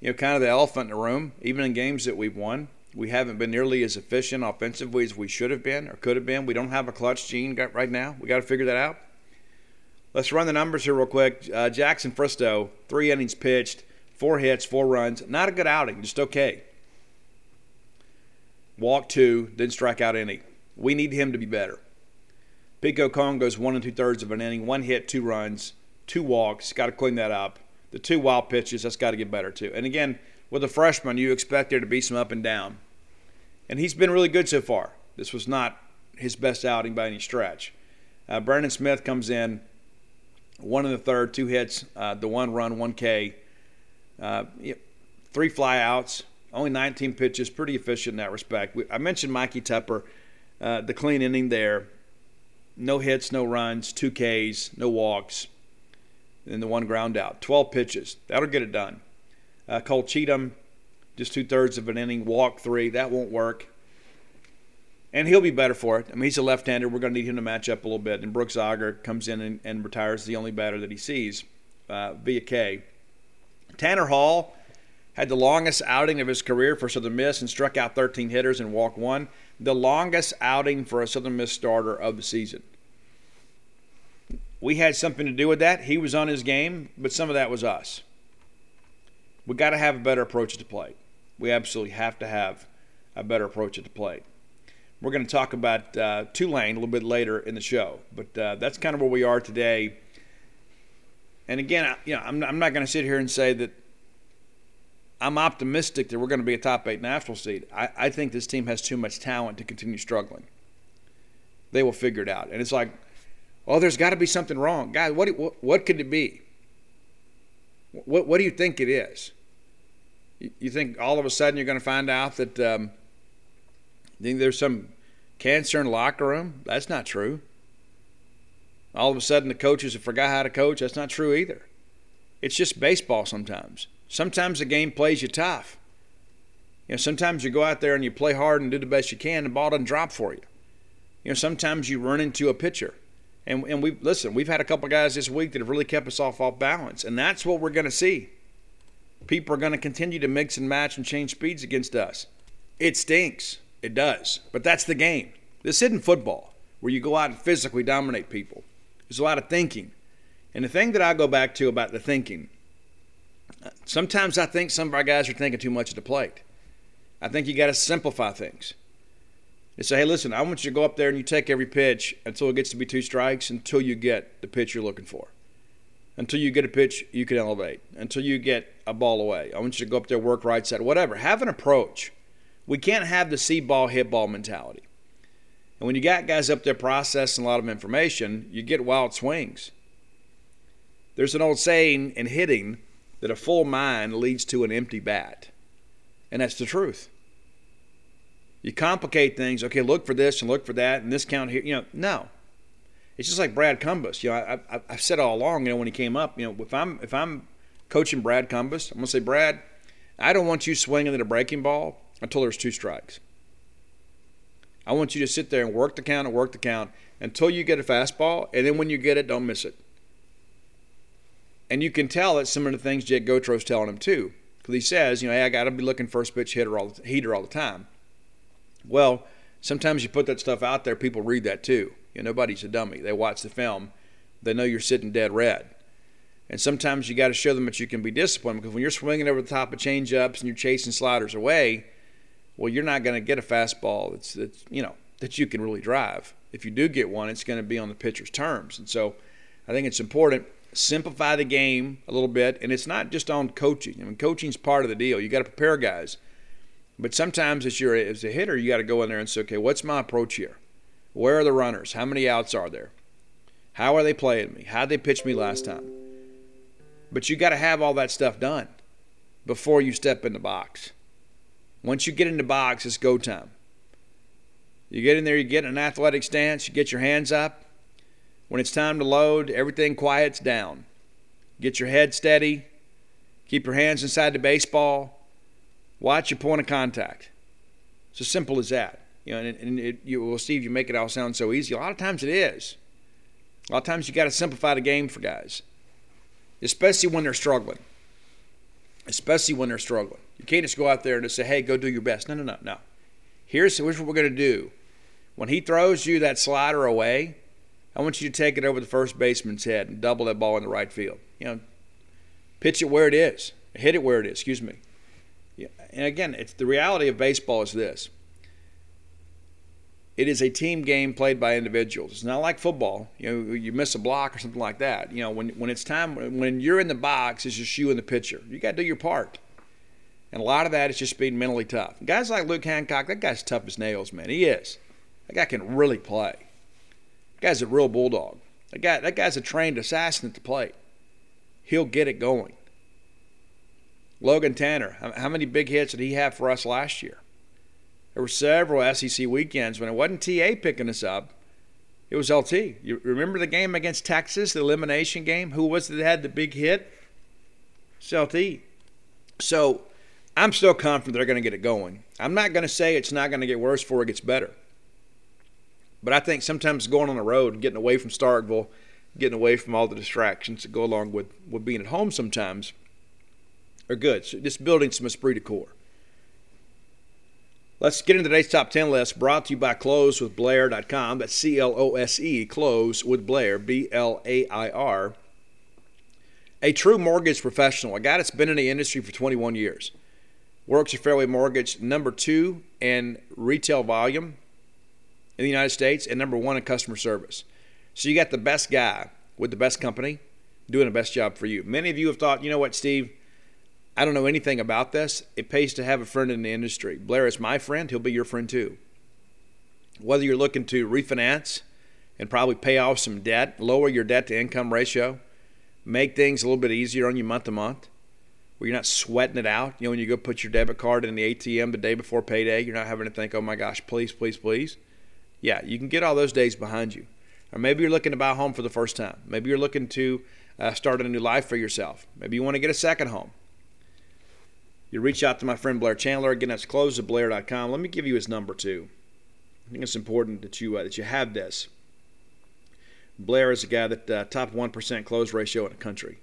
you know, kind of the elephant in the room. Even in games that we've won, we haven't been nearly as efficient offensively as we should have been or could have been. We don't have a clutch gene right now. We got to figure that out. Let's run the numbers here real quick. Uh, Jackson Fristoe, three innings pitched, four hits, four runs. Not a good outing, just okay. Walk two, didn't strike out any. We need him to be better. Pico Kohn goes one and two thirds of an inning, one hit, two runs, two walks. Got to clean that up the two wild pitches, that's got to get better too. And again, with a freshman, you expect there to be some up and down. And he's been really good so far. This was not his best outing by any stretch. Uh, Brandon Smith comes in, one in the third, two hits, uh, the one run, one K, uh, three flyouts, only 19 pitches, pretty efficient in that respect. I mentioned Mikey Tepper, uh, the clean inning there. No hits, no runs, two Ks, no walks and the one ground out. 12 pitches. That'll get it done. Uh, Cole Cheatham, just two thirds of an inning, walk three. That won't work. And he'll be better for it. I mean, he's a left hander. We're going to need him to match up a little bit. And Brooks Auger comes in and, and retires the only batter that he sees uh, via K. Tanner Hall had the longest outing of his career for Southern Miss and struck out 13 hitters and walked one. The longest outing for a Southern Miss starter of the season we had something to do with that. He was on his game, but some of that was us. We got to have a better approach to play. We absolutely have to have a better approach to play. We're going to talk about uh, Tulane a little bit later in the show, but uh, that's kind of where we are today. And again, you know, I'm, I'm not going to sit here and say that I'm optimistic that we're going to be a top eight national seed. I, I think this team has too much talent to continue struggling. They will figure it out. And it's like Oh, there's got to be something wrong. Guys, what, what, what could it be? What, what do you think it is? You, you think all of a sudden you're going to find out that um, think there's some cancer in the locker room? That's not true. All of a sudden the coaches have forgot how to coach? That's not true either. It's just baseball sometimes. Sometimes the game plays you tough. You know, sometimes you go out there and you play hard and do the best you can, and the ball doesn't drop for you. You know, sometimes you run into a pitcher and, and we listen, we've had a couple guys this week that have really kept us off off balance, and that's what we're going to see. People are going to continue to mix and match and change speeds against us. It stinks. It does. But that's the game. This isn't football where you go out and physically dominate people. There's a lot of thinking. And the thing that I go back to about the thinking, sometimes I think some of our guys are thinking too much at the plate. I think you got to simplify things and say, hey, listen, I want you to go up there and you take every pitch until it gets to be two strikes until you get the pitch you're looking for. Until you get a pitch you can elevate. Until you get a ball away. I want you to go up there, work right side, whatever. Have an approach. We can't have the see ball, hit ball mentality. And when you got guys up there processing a lot of information, you get wild swings. There's an old saying in hitting that a full mind leads to an empty bat. And that's the truth. You complicate things. Okay, look for this and look for that and this count here. You know, no. It's just like Brad Cumbest. You know, I, I, I've said all along. You know, when he came up, you know, if I'm if I'm coaching Brad Cumbest, I'm gonna say, Brad, I don't want you swinging at a breaking ball until there's two strikes. I want you to sit there and work the count and work the count until you get a fastball, and then when you get it, don't miss it. And you can tell that some of the things Jake Gautreau's telling him too, because he says, you know, hey, I got to be looking first pitch hitter all the, heater all the time. Well, sometimes you put that stuff out there, people read that too. You know, nobody's a dummy. They watch the film, they know you're sitting dead red. And sometimes you got to show them that you can be disciplined because when you're swinging over the top of change ups and you're chasing sliders away, well, you're not going to get a fastball that's, that's you know that you can really drive. If you do get one, it's going to be on the pitcher's terms. And so, I think it's important simplify the game a little bit, and it's not just on coaching. I mean, coaching's part of the deal. You got to prepare guys, but sometimes as you're as a hitter, you got to go in there and say, okay, what's my approach here? Where are the runners? How many outs are there? How are they playing me? How they pitch me last time? But you got to have all that stuff done before you step in the box. Once you get in the box, it's go time. You get in there, you get in an athletic stance, you get your hands up. When it's time to load, everything quiets down. Get your head steady, keep your hands inside the baseball, watch your point of contact. It's as simple as that. You know, and, and it, you, well, Steve, you make it all sound so easy. A lot of times it is. A lot of times you got to simplify the game for guys, especially when they're struggling. Especially when they're struggling. You can't just go out there and just say, hey, go do your best. No, no, no, no. Here's, here's what we're going to do. When he throws you that slider away, I want you to take it over the first baseman's head and double that ball in the right field. You know, pitch it where it is, hit it where it is. Excuse me. And again, it's the reality of baseball is this. It is a team game played by individuals. It's not like football. You know, you miss a block or something like that. You know, when when it's time when you're in the box, it's just you and the pitcher. You got to do your part. And a lot of that is just being mentally tough. Guys like Luke Hancock, that guy's tough as nails, man. He is. That guy can really play. That guy's a real bulldog. That guy, that guy's a trained assassin at the plate. He'll get it going. Logan Tanner, how many big hits did he have for us last year? There were several SEC weekends when it wasn't TA picking us up. It was LT. You remember the game against Texas, the elimination game? Who was it that had the big hit? It's LT. So I'm still confident they're going to get it going. I'm not going to say it's not going to get worse before it gets better. But I think sometimes going on the road, getting away from Starkville, getting away from all the distractions that go along with, with being at home sometimes are good. So just building some esprit de corps. Let's get into today's top 10 list brought to you by closewithblair.com. That's C L O S E, close with Blair, B L A I R. A true mortgage professional, a guy that's been in the industry for 21 years. Works at Fairway Mortgage, number two in retail volume in the United States and number one in customer service. So you got the best guy with the best company doing the best job for you. Many of you have thought, you know what, Steve? I don't know anything about this. It pays to have a friend in the industry. Blair is my friend, he'll be your friend too. Whether you're looking to refinance and probably pay off some debt, lower your debt to income ratio, make things a little bit easier on you month to month, where you're not sweating it out. You know, when you go put your debit card in the ATM the day before payday, you're not having to think, oh my gosh, please, please, please. Yeah, you can get all those days behind you. Or maybe you're looking to buy a home for the first time. Maybe you're looking to uh, start a new life for yourself. Maybe you want to get a second home. You reach out to my friend Blair Chandler. Again, that's closeblair.com. Let me give you his number too. I think it's important that you uh, that you have this. Blair is a guy that uh, top 1% close ratio in the country.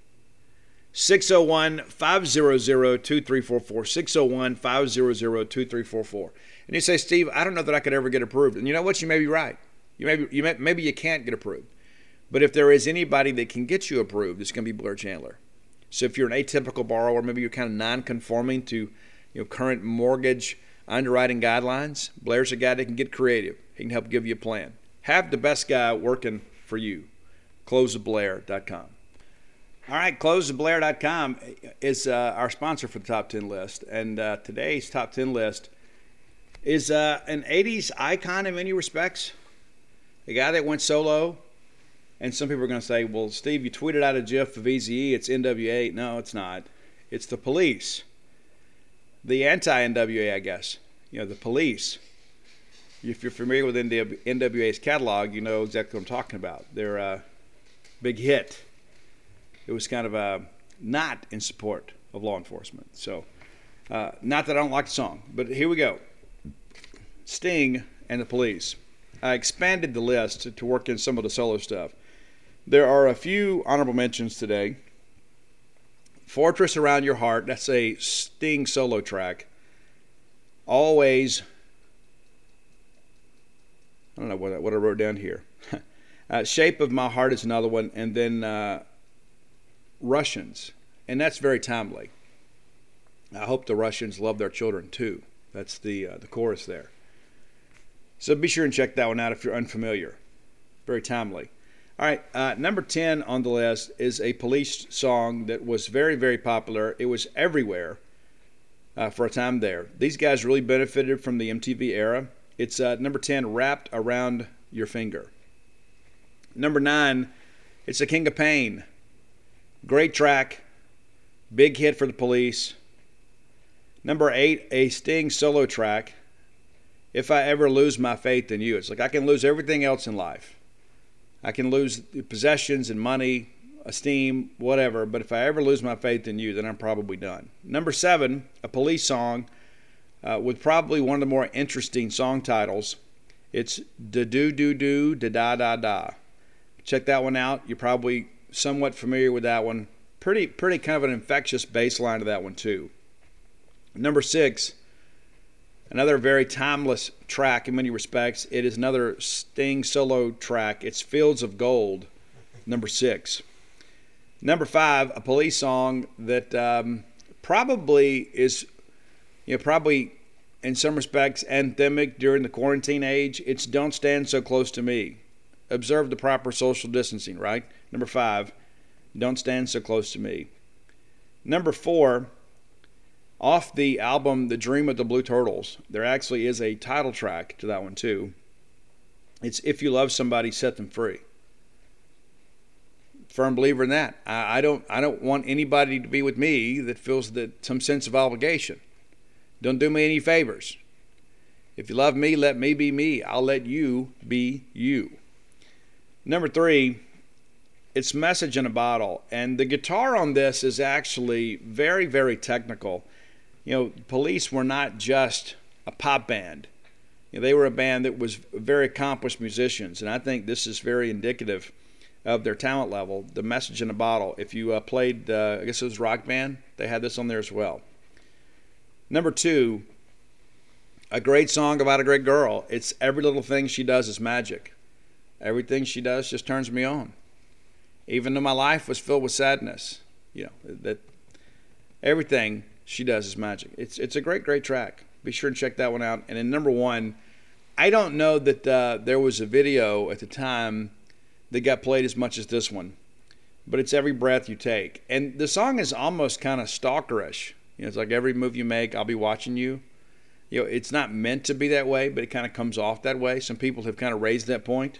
601 500 2344. 601 500 2344. And you say, Steve, I don't know that I could ever get approved. And you know what? You may be right. You may, be, you may maybe you can't get approved. But if there is anybody that can get you approved, it's going to be Blair Chandler. So if you're an atypical borrower, maybe you're kind of non-conforming to you know current mortgage underwriting guidelines, Blair's a guy that can get creative. He can help give you a plan. Have the best guy working for you. CloseBlair.com. All right, closeblair.com is uh, our sponsor for the top 10 list. And uh, today's top 10 list is uh, an 80s icon in many respects. a guy that went solo. And some people are going to say, well, Steve, you tweeted out a GIF of Eazy-E. It's NWA. No, it's not. It's the police. The anti NWA, I guess. You know, the police. If you're familiar with NWA's catalog, you know exactly what I'm talking about. They're a big hit. It was kind of a not in support of law enforcement. So, uh, not that I don't like the song, but here we go. Sting and the police. I expanded the list to work in some of the solo stuff. There are a few honorable mentions today. Fortress Around Your Heart, that's a Sting solo track. Always, I don't know what, what I wrote down here. [laughs] uh, Shape of My Heart is another one, and then uh, Russians, and that's very timely. I hope the Russians love their children too. That's the uh, the chorus there. So be sure and check that one out if you're unfamiliar. Very timely. All right, uh, number 10 on the list is a police song that was very, very popular. It was everywhere uh, for a time there. These guys really benefited from the MTV era. It's uh, number 10, Wrapped Around Your Finger. Number 9, it's The King of Pain. Great track, big hit for the police. Number 8, a Sting solo track. If I ever lose my faith in you, it's like I can lose everything else in life I can lose possessions and money, esteem, whatever, but if I ever lose my faith in you, then I'm probably done. Number seven, a police song uh, with probably one of the more interesting song titles. It's da do do do da da da da. Check that one out. You're probably somewhat familiar with that one. Pretty pretty kind of an infectious bass line to that one too. Number six, Another very timeless track in many respects. It is another Sting solo track. It's Fields of Gold, number six. Number five, a police song that um, probably is, you know, probably in some respects anthemic during the quarantine age. It's Don't Stand So Close to Me. Observe the proper social distancing, right? Number five, Don't Stand So Close to Me. Number four, off the album The Dream of the Blue Turtles, there actually is a title track to that one too. It's If You Love Somebody, Set Them Free. Firm believer in that. I, I don't I don't want anybody to be with me that feels that some sense of obligation. Don't do me any favors. If you love me, let me be me. I'll let you be you. Number three, it's message in a bottle. And the guitar on this is actually very, very technical you know, Police were not just a pop band. You know, they were a band that was very accomplished musicians, and I think this is very indicative of their talent level. The message in a bottle. If you uh, played, uh, I guess it was Rock Band, they had this on there as well. Number two, a great song about a great girl. It's every little thing she does is magic. Everything she does just turns me on. Even though my life was filled with sadness, you know that everything she does is magic. It's it's a great great track. Be sure to check that one out. And then number one, I don't know that uh, there was a video at the time that got played as much as this one, but it's every breath you take. And the song is almost kind of stalkerish. You know, it's like every move you make, I'll be watching you. You know, it's not meant to be that way, but it kind of comes off that way. Some people have kind of raised that point.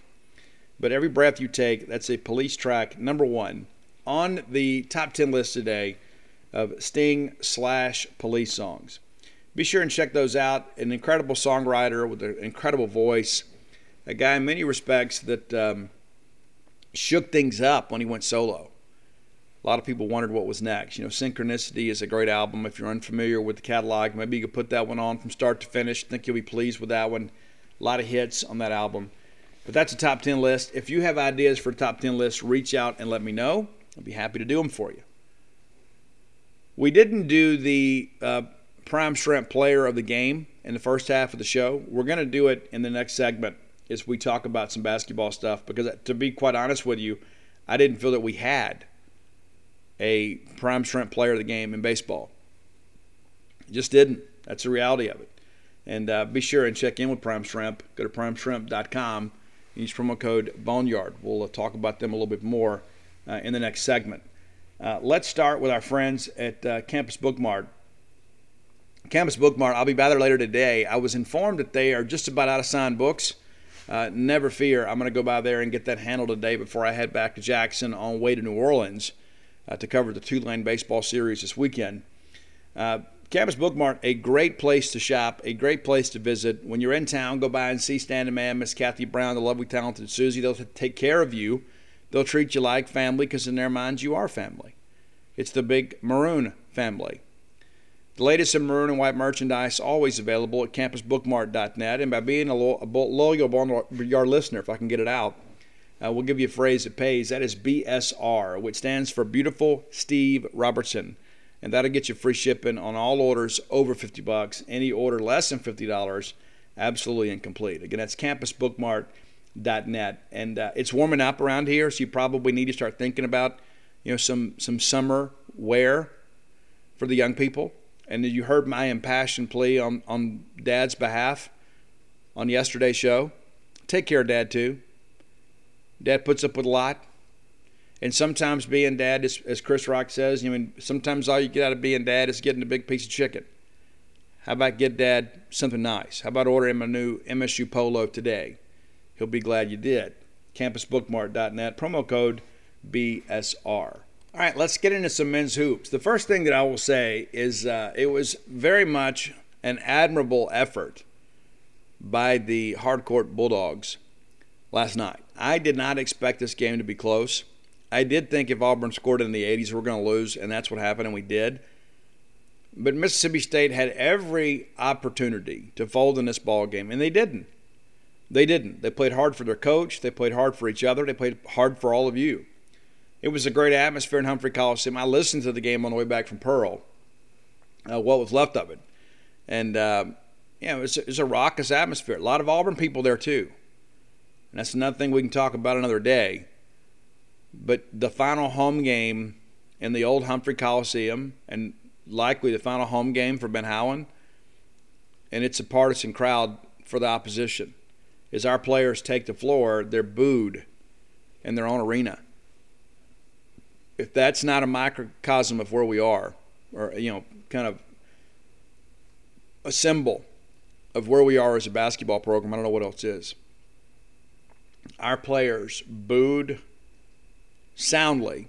But every breath you take, that's a police track number one on the top 10 list today of Sting slash police songs. Be sure and check those out. An incredible songwriter with an incredible voice, a guy in many respects that um, shook things up when he went solo. A lot of people wondered what was next. You know, Synchronicity is a great album. If you're unfamiliar with the catalog, maybe you could put that one on from start to finish. I think you'll be pleased with that one. A lot of hits on that album. But that's a top 10 list. If you have ideas for a top 10 list, reach out and let me know. I'll be happy to do them for you. We didn't do the uh, prime shrimp player of the game in the first half of the show. We're going to do it in the next segment as we talk about some basketball stuff because, to be quite honest with you, I didn't feel that we had a prime shrimp player of the game in baseball. Just didn't. That's the reality of it. And uh, be sure and check in with Prime Shrimp. Go to primeshrimp.com. Use promo code Boneyard. We'll uh, talk about them a little bit more uh, in the next segment. Uh, let's start with our friends at uh, Campus Bookmart. Campus Bookmart, I'll be by there later today. I was informed that they are just about out of signed books. uh, never fear. I'm going to go by there and get that handled today before I head back to Jackson on way to New Orleans uh, to cover the Tulane baseball series this weekend. Uh, Campus Bookmart, a great place to shop, a great place to visit. When you're in town, go by and see Standing Man, Miss Kathy Brown, the lovely, talented Susie. They'll take care of you. They'll treat you like family because in their minds you are family. It's the big maroon family. The latest in maroon and white merchandise always available at campusbookmart.net. And by being a, lo- loyal Boneyard listener, if I can get it out, uh, we'll give you a phrase that pays. That is BSR, which stands for Beautiful Steve Robertson. And that'll get you free shipping on all orders over 50 bucks. Any order less than $50, absolutely incomplete. Again, that's campusbookmart.net. And uh, it's warming up around here, so you probably need to start thinking about, you know, some, some summer wear for the young people and you heard my impassioned plea on, on Dad's behalf on yesterday's show. Take care of Dad, too. Dad puts up with a lot. And sometimes being dad, is, as Chris Rock says, I mean, sometimes all you get out of being dad is getting a big piece of chicken. How about get dad something nice? How about order him a new MSU polo today? He'll be glad you did. CampusBookmart.net, promo code BSR. All right, let's get into some men's hoops. The first thing that I will say is uh, it was very much an admirable effort by the hardcourt Bulldogs last night. I did not expect this game to be close. I did think if Auburn scored in the 80s, we're going to lose, and that's what happened, and we did. But Mississippi State had every opportunity to fold in this ball game, and they didn't. They didn't. They played hard for their coach. They played hard for each other. They played hard for all of you. It was a great atmosphere in Humphrey Coliseum. I listened to the game on the way back from Pearl, uh, what was left of it. And, uh, yeah, it was, it was a raucous atmosphere. A lot of Auburn people there, too. And that's another thing we can talk about another day. But the final home game in the old Humphrey Coliseum, and likely the final home game for Ben Howland, and it's a partisan crowd for the opposition. As our players take the floor, they're booed in their own arena if that's not a microcosm of where we are, or you know, kind of a symbol of where we are as a basketball program, I don't know what else is. Our players booed soundly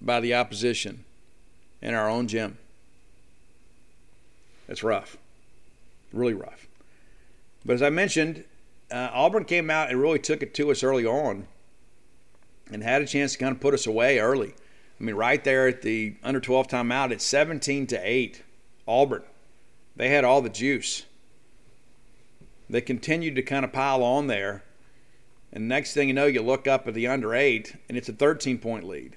by the opposition in our own gym. That's rough, really rough. But as I mentioned, uh, Auburn came out and really took it to us early on and had a chance to kind of put us away early. I mean, right there at the under 12 timeout, it's 17 to 8. Auburn. They had all the juice. They continued to kind of pile on there. And next thing you know, you look up at the under 8, and it's a 13 point lead.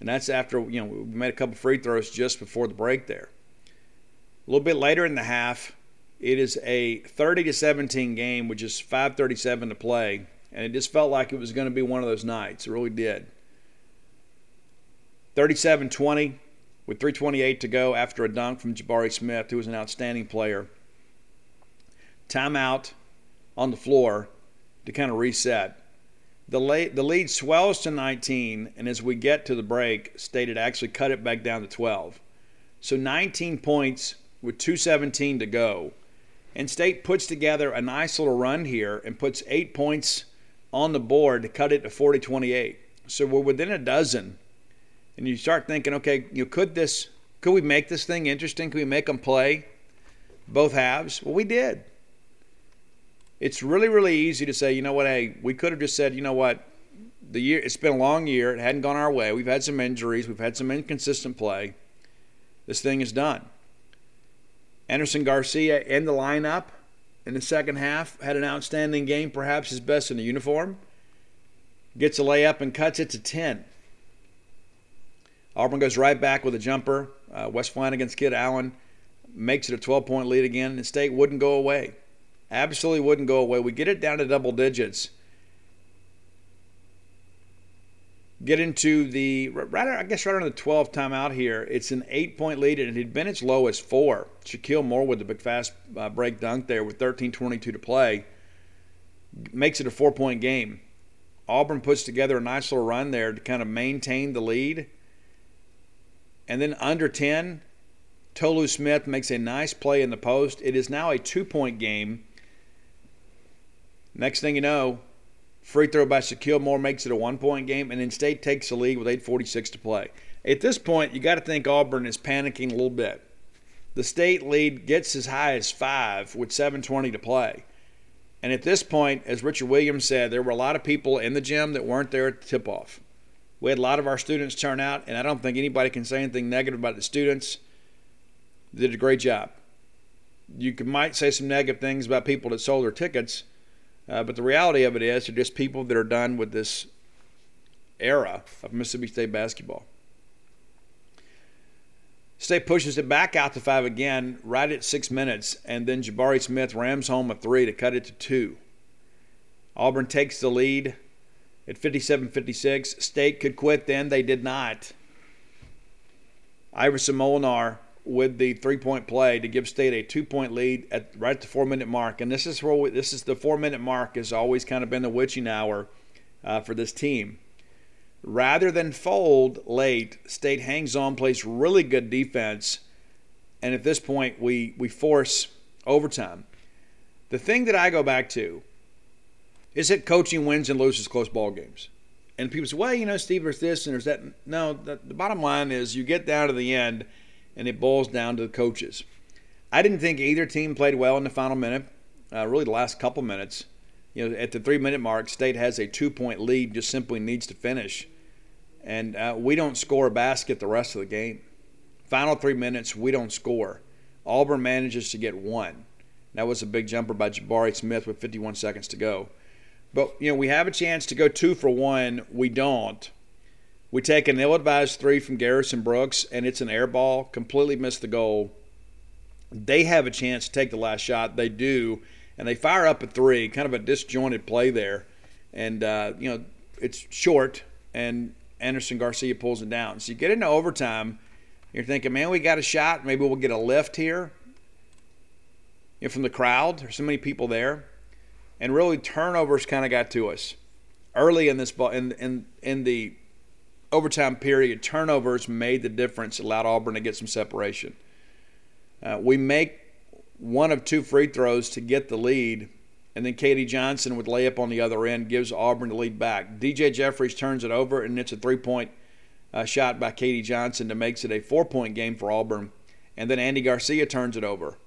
And that's after, you know, we made a couple free throws just before the break there. A little bit later in the half, it is a 30 to 17 game which is 5:37 to play and it just felt like it was going to be one of those nights. It really did. 37 20 with 328 to go after a dunk from Jabari Smith, who was an outstanding player. Timeout on the floor to kind of reset. The, late, the lead swells to 19, and as we get to the break, stated actually cut it back down to 12. So 19 points with 217 to go. And State puts together a nice little run here and puts eight points on the board to cut it to 40 28. So we're within a dozen. And you start thinking, okay, you know, could this, could we make this thing interesting? Could we make them play both halves? Well, we did. It's really, really easy to say, you know what, hey, we could have just said, you know what, the year it's been a long year, it hadn't gone our way. We've had some injuries, we've had some inconsistent play. This thing is done. Anderson Garcia in the lineup in the second half, had an outstanding game, perhaps his best in the uniform. Gets a layup and cuts it to 10. Auburn goes right back with a jumper. Uh, Wes Flanigan's kid Allen makes it a 12 point lead again, and State wouldn't go away. Absolutely wouldn't go away. We get it down to double digits get into the right I guess right around the 12 timeout here. It's an eight point lead and it had been its low as four. Shakeel Moore with the big fast uh, break dunk there with 13:22 to play makes it a four point game. Auburn puts together a nice little run there to kind of maintain the lead. And then under 10, Tolu Smith makes a nice play in the post. It is now a two point game. Next thing you know, free throw by Shakeel Moore makes it a one point game, and then State takes the lead with 8.46 to play. At this point, you got to think Auburn is panicking a little bit. The state lead gets as high as five with 7.20 to play. And at this point, as Richard Williams said, there were a lot of people in the gym that weren't there at the tip off. We had a lot of our students turn out, and I don't think anybody can say anything negative about the students. They did a great job. You might say some negative things about people that sold their tickets, uh, but the reality of it is they're just people that are done with this era of Mississippi State basketball. State pushes it back out to five again, right at six minutes, and then Jabari Smith rams home a three to cut it to two. Auburn takes the lead at 57 56. State could quit then. They did not. Iverson Molinar with the three point play to give State a two point lead at right at the four minute mark. And this is where we, this is the four minute mark has always kind of been the witching hour uh, for this team. Rather than fold late, State hangs on, plays really good defense, and at this point we we force overtime. The thing that I go back to is that coaching wins and loses close ball games. And people say, well, you know, Steve, there's this and there's that. No, the, the bottom line is you get down to the end and it boils down to the coaches. I didn't think either team played well in the final minute, uh, really the last couple minutes. You know, at the three minute mark, State has a two point lead, just simply needs to finish and uh, we don't score a basket the rest of the game. Final three minutes, we don't score. Auburn manages to get one. That was a big jumper by Jabari Smith with 51 seconds to go. But you know we have a chance to go two for one. We don't. We take an ill-advised three from Garrison Brooks, and it's an air ball. Completely missed the goal. They have a chance to take the last shot. They do, and they fire up a three. Kind of a disjointed play there, and uh, you know it's short, and Anderson Garcia pulls it down. So you get into overtime, you're thinking, man, we got a shot. Maybe we'll get a lift here you know, from the crowd. There's so many people there. And really, turnovers kind of got to us early in this ball in in in the overtime period. Turnovers made the difference, allowed Auburn to get some separation. Uh, we make one of two free throws to get the lead and then K.D. Johnson with layup on the other end gives Auburn the lead back. DJ Jeffries turns it over, and it's a three point uh, shot by K.D. Johnson that makes it a four point game for Auburn. And then Andy Garcia turns it over.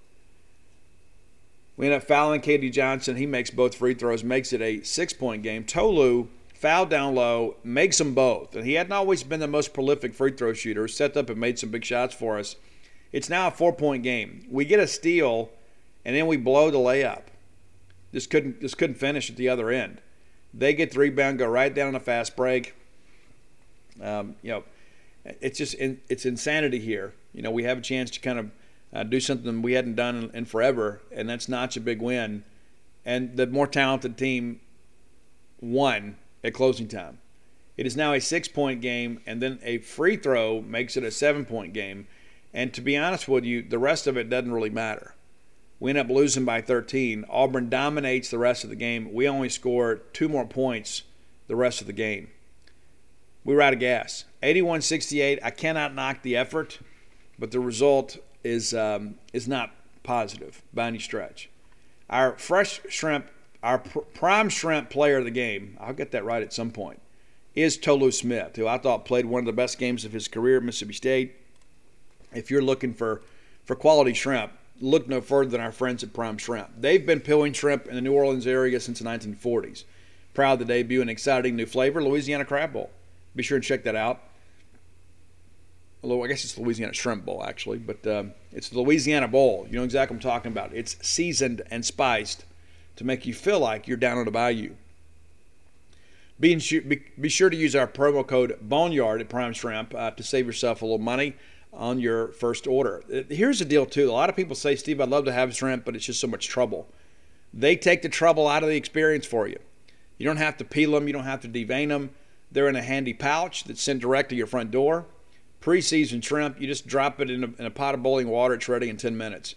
We end up fouling K.D. Johnson. He makes both free throws, makes it a six point game. Tolu fouled down low, makes them both. And he hadn't always been the most prolific free throw shooter, stepped up and made some big shots for us. It's now a four point game. We get a steal, and then we blow the layup just couldn't just couldn't finish at the other end. They get the rebound, go right down on a fast break. Um, you know, it's just in, it's insanity here. You know, we have a chance to kind of uh, do something we hadn't done in, in forever, and that's not a big win. And the more talented team won at closing time. It is now a six point game, and then a free throw makes it a seven point game. And to be honest with you, the rest of it doesn't really matter. We end up losing by 13. Auburn dominates the rest of the game. We only score two more points the rest of the game. We were out of gas. 81 68. I cannot knock the effort, but the result is, um, is not positive by any stretch. Our fresh shrimp, our pr- prime shrimp player of the game, I'll get that right at some point, is Tolu Smith, who I thought played one of the best games of his career at Mississippi State. If you're looking for, for quality shrimp, look no further than our friends at Prime Shrimp. They've been peeling shrimp in the New Orleans area since the 1940s. Proud to debut an exciting new flavor, Louisiana Crab Bowl. Be sure and check that out. Although I guess it's Louisiana Shrimp Bowl actually, but um, it's the Louisiana Bowl. You know exactly what I'm talking about. It's seasoned and spiced to make you feel like you're down on the bayou. Be, be, be sure to use our promo code Boneyard at Prime Shrimp uh, to save yourself a little money on your first order. Uh, here's the deal, too. A lot of people say, Steve, I'd love to have shrimp, but it's just so much trouble. They take the trouble out of the experience for you. You don't have to peel them, you don't have to devein them. They're in a handy pouch that's sent direct to your front door. Pre seasoned shrimp, you just drop it in a, in a, pot of boiling water, it's ready in 10 minutes.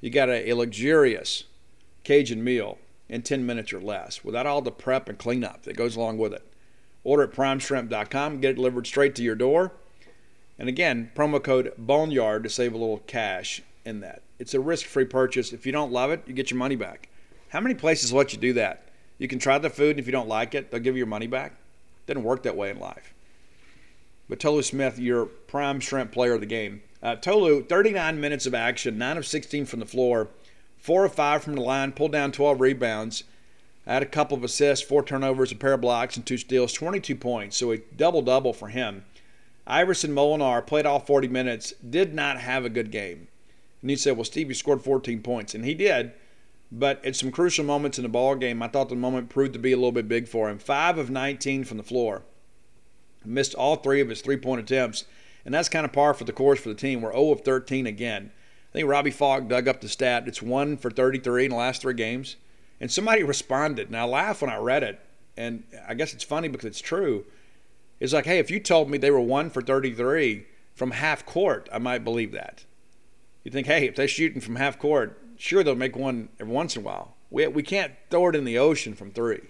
You got a, a luxurious Cajun meal in 10 minutes or less without all the prep and cleanup that goes along with it. Order at primeshrimp.com, get it delivered straight to your door. And again, promo code Boneyard to save a little cash in that. It's a risk free purchase. If you don't love it, you get your money back. How many places let you do that? You can try the food, and if you don't like it, they'll give you your money back. Doesn't work that way in life. But Tolu Smith, your prime shrimp player of the game. Uh, Tolu, 39 minutes of action, 9 of 16 from the floor, 4 of 5 from the line, pulled down 12 rebounds, had a couple of assists, 4 turnovers, a pair of blocks, and 2 steals, 22 points. So a double double for him. Iverson Molinar played all 40 minutes, did not have a good game. And he said, Well, Steve, you scored 14 points. And he did. But at some crucial moments in the ball game, I thought the moment proved to be a little bit big for him. Five of 19 from the floor. Missed all three of his three point attempts. And that's kind of par for the course for the team. We're 0 of 13 again. Think Robbie Falk dug up the stat. It's 1 for 33 in the last three games. And somebody responded. And I laughed when I read it. And I guess it's funny because it's true. It's like, hey, if you told me they were 1 for 33 from half court, I might believe that. You think, hey, if they're shooting from half court, sure they'll make one every once in a while. We, we can't throw it in the ocean from three.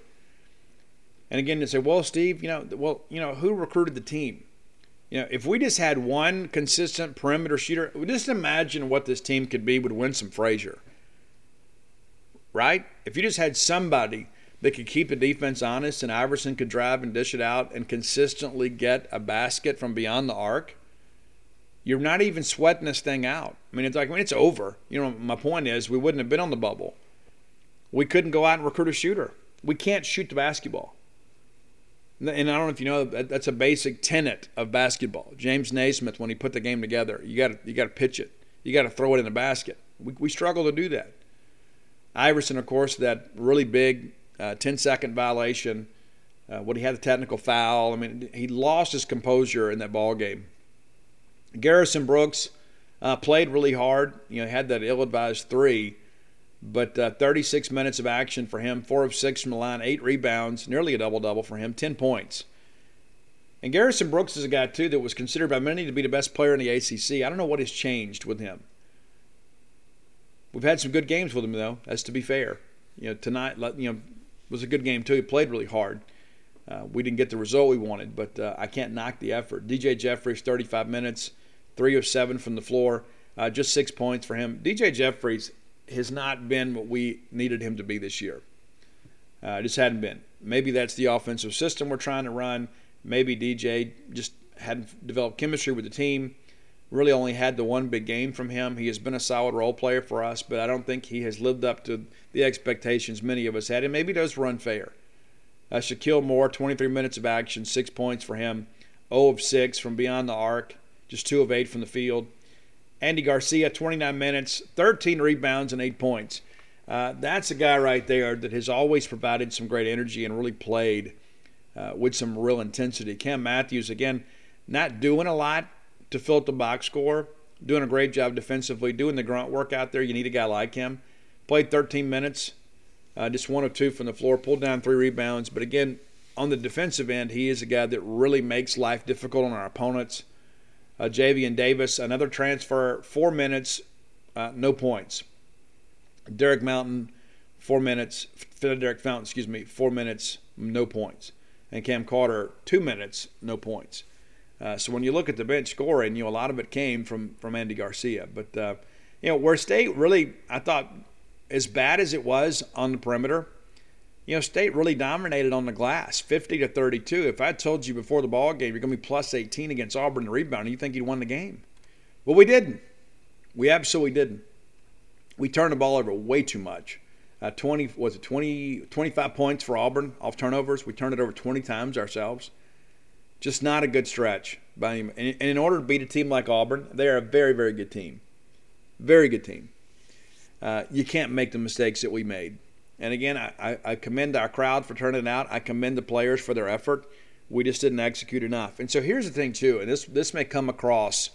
And again, they say, well, Steve, you know, well, you know, who recruited the team? You know, if we just had one consistent perimeter shooter, just imagine what this team could be with Winsome Frazier. Right? If you just had somebody that could keep the defense honest and Iverson could drive and dish it out and consistently get a basket from beyond the arc, you're not even sweating this thing out. I mean, it's like, I mean, it's over. You know, my point is, we wouldn't have been on the bubble. We couldn't go out and recruit a shooter. We can't shoot the basketball. And I don't know if you know that's a basic tenet of basketball. James Naismith, when he put the game together, you got to you got to pitch it. You got to throw it in the basket. We, we struggle to do that. Iverson, of course, that really big uh, 10 second violation. Uh, when he had the technical foul, I mean, he lost his composure in that ball game. Garrison Brooks uh, played really hard. You know, had that ill-advised three, but uh, 36 minutes of action for him, four of six from the line, eight rebounds, nearly a double-double for him, 10 points. And Garrison Brooks is a guy too that was considered by many to be the best player in the ACC. I don't know what has changed with him. We've had some good games with him though. as to be fair. You know, tonight, you know, was a good game too. He played really hard. Uh, we didn't get the result we wanted, but uh, I can't knock the effort. DJ Jeffries, 35 minutes, three of seven from the floor, uh, just six points for him. DJ Jeffries has not been what we needed him to be this year. Uh, just hadn't been. Maybe that's the offensive system we're trying to run. Maybe DJ just hadn't developed chemistry with the team. Really only had the one big game from him. He has been a solid role player for us, but I don't think he has lived up to the expectations many of us had, and maybe those were unfair. Uh, Shakeel Moore, 23 minutes of action, six points for him, 0 of 6 from beyond the arc just two of eight from the field. Andy Garcia, 29 minutes, 13 rebounds, and eight points. Uh, that's a guy right there that has always provided some great energy and really played uh, with some real intensity. Cam Matthews, again, not doing a lot to fill the box score, doing a great job defensively, doing the grunt work out there. You need a guy like him. Played 13 minutes, uh, just one of two from the floor, pulled down three rebounds. But again, on the defensive end, he is a guy that really makes life difficult on our opponents uh, Javian Davis, another transfer, four minutes, uh, no points. Derek Mountain, four minutes. Derek Fountain, excuse me, four minutes, no points. And Cam Carter, two minutes, no points. Uh, so when you look at the bench scoring, you know a lot of it came from from Andy Garcia. But uh, you know where State really, I thought, as bad as it was on the perimeter, you know, State really dominated on the glass, 50 to 32. If I told you before the ball game you're going to be plus 18 against Auburn in the rebound, you think you'd won the game. Well, we didn't. We absolutely didn't. We turned the ball over way too much. Uh, 20 was it 20 25 points for Auburn off turnovers. We turned it over 20 times ourselves. Just not a good stretch by any. And in order to beat a team like Auburn, they are a very very good team, very good team. Uh, you can't make the mistakes that we made. And again, I, I commend our crowd for turning out. I commend the players for their effort. We just didn't execute enough. And so here's the thing, too, and this this may come across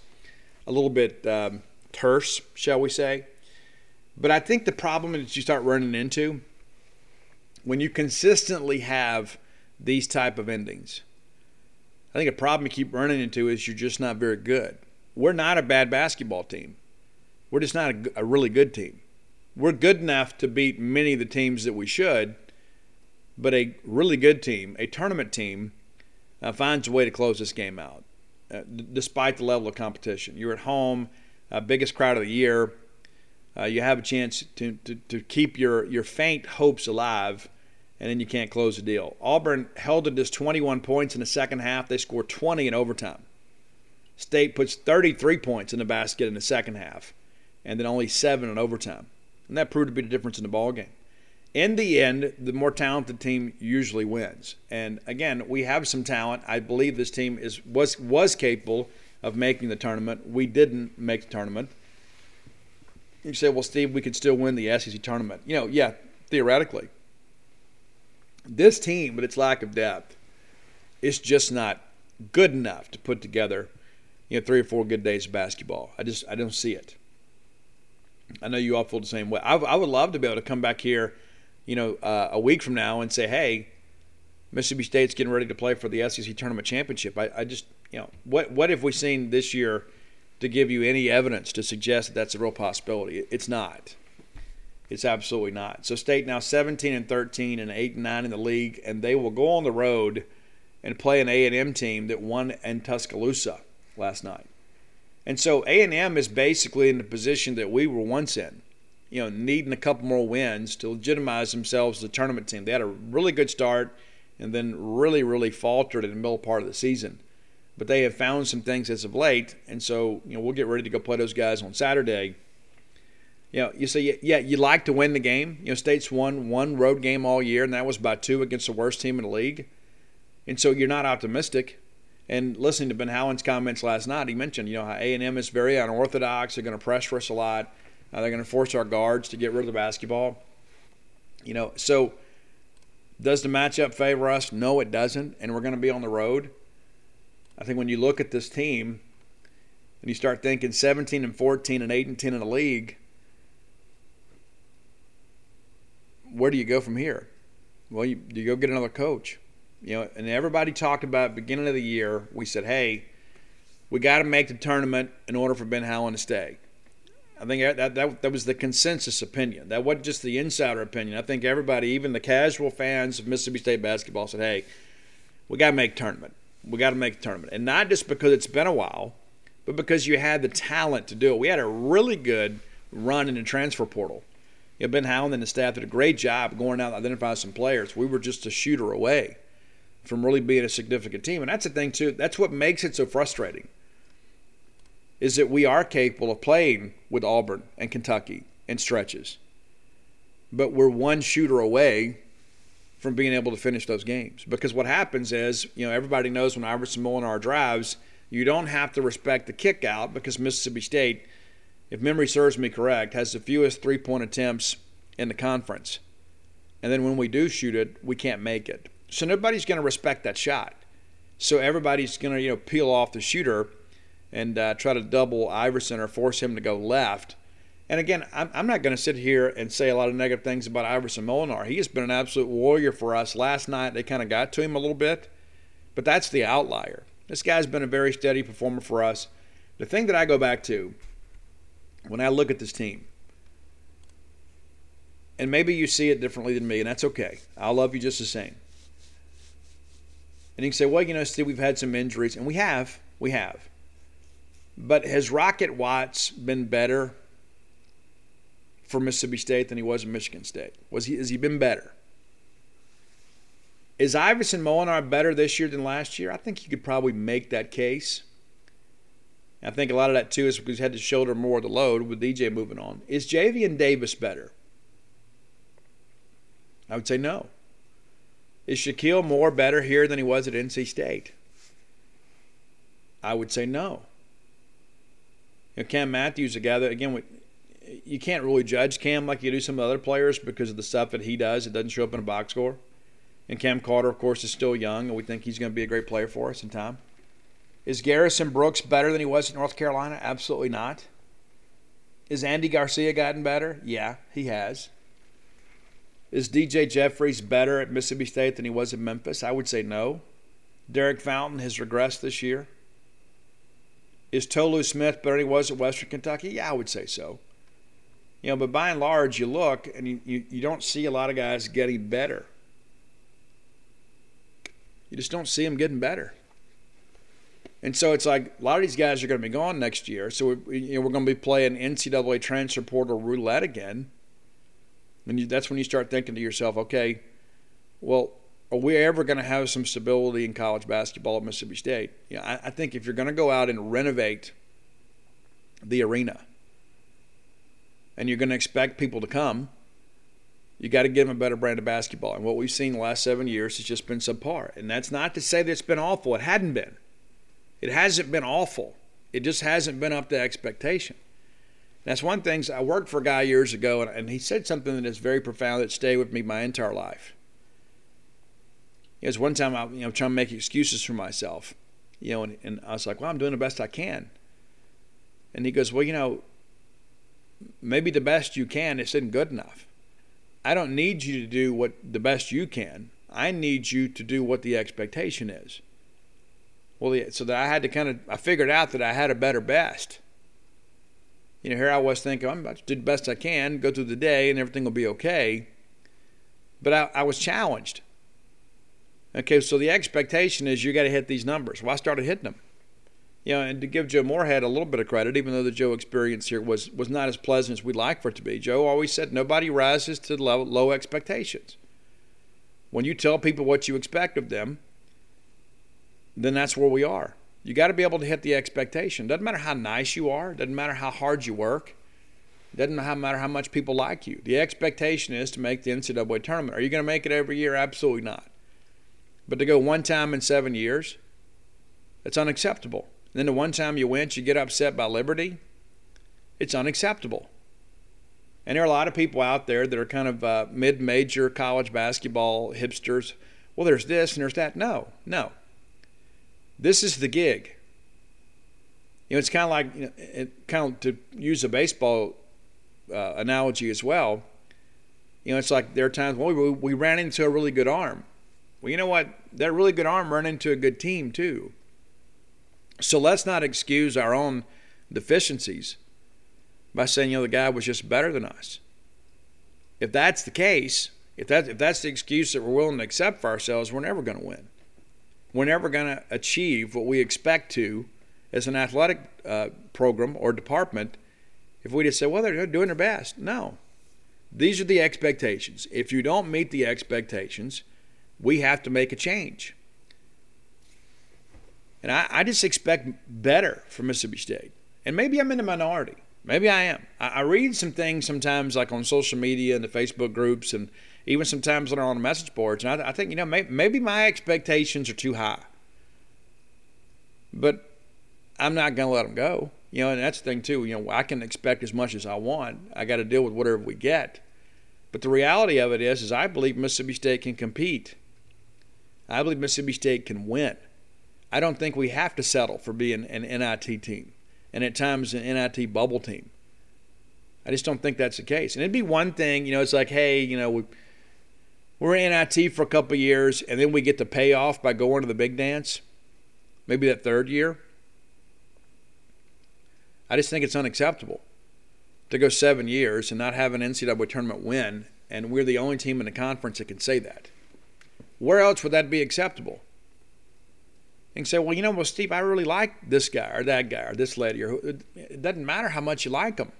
a little bit um, terse, shall we say? But I think the problem that you start running into when you consistently have these type of endings, I think a problem you keep running into is you're just not very good. We're not a bad basketball team. We're just not a, a really good team we're good enough to beat many of the teams that we should, but a really good team, a tournament team, uh, finds a way to close this game out, uh, d- despite the level of competition. You're at home, uh, biggest crowd of the year. Uh, you have a chance to, to, to keep your, your faint hopes alive and then you can't close the deal. Auburn held it just 21 points in the second half. They scored 20 in overtime. State puts 33 points in the basket in the second half, and then only seven in overtime, and that proved to be the difference in the ball game. In the end, the more talented team usually wins. And again, we have some talent. I believe this team is was was capable of making the tournament. We didn't make the tournament. You say, well, Steve, we could still win the SEC tournament. You know, yeah, theoretically. This team, with its lack of depth, is just not good enough to put together, you know, three or four good days of basketball. I just I don't see it. I know you all feel the same way. I, I would love to be able to come back here, you know, uh, a week from now and say, hey, Mississippi State's getting ready to play for the SEC tournament championship. I, I just, you know, what what have we seen this year to give you any evidence to suggest that that's a real possibility? It's not. It's absolutely not. So State now 17 and 13 and 8 and 9 in the league, and they will go on the road and play an A&M team that won in Tuscaloosa last night. And so A&M is basically in the position that we were once in, you know, needing a couple more wins to legitimize themselves as a tournament team. They had a really good start and then really, really faltered in the middle part of the season. But they have found some things as of late, and so you know we'll get ready to go play those guys on Saturday you know, you say, yeah, you like to win the game. You know, State's won one road game all year, and that was by two against the worst team in the league. And so you're not optimistic. And listening to Ben Howland's comments last night, he mentioned, you know, how A&M is very unorthodox. They're going to pressure us a lot. Uh, they're going to force our guards to get rid of the basketball. You know, so does the matchup favor us? No, it doesn't. And we're going to be on the road. I think when you look at this team and you start thinking 17 and 14 and 8 and 10 in the league, where do you go from here? Well, you, you go get another coach. You know, and everybody talked about beginning of the year. We said, hey, we got to make the tournament in order for Ben Howland to stay. I think that, that that was the consensus opinion. That wasn't just the insider opinion. I think everybody, even the casual fans of Mississippi State basketball, said, "Hey, we got to make tournament. We got to make tournament." And not just because it's been a while, but because you had the talent to do it. We had a really good run in the transfer portal you know, Ben Howland and the staff did a great job going out and identifying some players. We were just a shooter away from really being a significant team. And that's the thing, too. That's what makes it so frustrating is that we are capable of playing with Auburn and Kentucky in stretches. But we're one shooter away from being able to finish those games. Because what happens is, you know, everybody knows when Iverson Molinar drives, you don't have to respect the kick out because Mississippi State – if memory serves me correct, has the fewest three point attempts in the conference. And then when we do shoot it, we can't make it. So nobody's going to respect that shot. So everybody's going to you know peel off the shooter and uh, try to double Iverson or force him to go left. And again, I'm, I'm not going to sit here and say a lot of negative things about Iverson Molinar. He has been an absolute warrior for us. Last night they kind of got to him a little bit, but that's the outlier. This guy's been a very steady performer for us. The thing that I go back to when I look at this team, and maybe you see it differently than me, and that's okay. I'll love you just the same. And you can say, well, you know, Steve, we've had some injuries, and we have. We have. But has Rocket Watts been better for Mississippi State than he was in Michigan State? Was he has he been better? Is Iverson Molinar better this year than last year? I think you could probably make that case. I think a lot of that too is because he had to shoulder more of the load with DJ moving on. Is Javian Davis better? I would say no. Is Shakeel Moore better here than he was at NC State? I would say no. You know, Cam Matthews, a guy that, again, you can't really judge Cam like you do some other players because of the stuff that he does. It doesn't show up in a box score. And Cam Carter, of course, is still young, and we think he's going to be a great player for us in time. Is Garrison Brooks better than he was at North Carolina? Absolutely not. Is Andy Garcia gotten better? Yeah, he has. Is DJ Jeffries better at Mississippi State than he was at Memphis? I would say no. Derek Fountain has regressed this year. Is Tolu Smith better than he was at Western Kentucky? Yeah, I would say so. You know, but by and large, you look and you, you, you don't see a lot of guys getting better. You just don't see them getting better. And so it's like a lot of these guys are going to be gone next year. So we, you know, we're going to be playing NCAA transfer portal roulette again. And you, that's when you start thinking to yourself, okay, well, are we ever going to have some stability in college basketball at Mississippi State? Know, I, I think if you're going to go out and renovate the arena and you're going to expect people to come, you got to give them a better brand of basketball. And what we've seen the last seven years has just been subpar. And that's not to say that it's been awful. It hadn't been. It hasn't been awful. It just hasn't been up to expectation. That's one thing. I worked for a guy years ago, and he said something that is very profound that stayed with me my entire life. It was one time I, you know, trying to make excuses for myself, you know, and, and I was like, "Well, I'm doing the best I can." And he goes, "Well, you know, maybe the best you can isn't good enough. I don't need you to do what the best you can. I need you to do what the expectation is." Well, so that I had to kind of I figured out that I had a better best. You know, here I was thinking I'm about to do the best I can, go through the day, and everything will be okay. But I, I was challenged. Okay, so the expectation is you got to hit these numbers. Well, I started hitting them. You know, and to give Joe Moorhead a little bit of credit, even though the Joe experience here was was not as pleasant as we'd like for it to be, Joe always said nobody rises to low, low expectations. When you tell people what you expect of them, then that's where we are. You got to be able to hit the expectation. Doesn't matter how nice you are. Doesn't matter how hard you work. Doesn't matter how much people like you. The expectation is to make the NCAA tournament. Are you going to make it every year? Absolutely not. But to go one time in seven years, it's unacceptable. And then the one time you win, you get upset by Liberty, it's unacceptable. And there are a lot of people out there that are kind of uh, mid major college basketball hipsters. Well, there's this and there's that. No, no. This is the gig. You know, it's kind of like, you know, it, kind of to use a baseball uh, analogy as well. You know, it's like there are times well, we, we ran into a really good arm. Well, you know what? That really good arm ran into a good team too. So let's not excuse our own deficiencies by saying, you know, the guy was just better than us. If that's the case, if that if that's the excuse that we're willing to accept for ourselves, we're never going to win. We're never going to achieve what we expect to as an athletic uh, program or department if we just say, well, they're doing their best. No. These are the expectations. If you don't meet the expectations, we have to make a change. And I, I just expect better from Mississippi State. And maybe I'm in the minority. Maybe I am. I, I read some things sometimes, like on social media and the Facebook groups, and even sometimes when I'm on the message boards. And I, I think, you know, may, maybe my expectations are too high. But I'm not going to let them go. You know, and that's the thing, too. You know, I can expect as much as I want. I got to deal with whatever we get. But the reality of it is, is I believe Mississippi State can compete. I believe Mississippi State can win. I don't think we have to settle for being an NIT team and at times an NIT bubble team. I just don't think that's the case. And it'd be one thing, you know, it's like, hey, you know, we, we're NIT for a couple years and then we get the payoff by going to the big dance, maybe that third year. I just think it's unacceptable to go seven years and not have an NCAA tournament win, and we're the only team in the conference that can say that. Where else would that be acceptable? And say, well, you know, well, Steve, I really like this guy or that guy or this lady, or it doesn't matter how much you like them.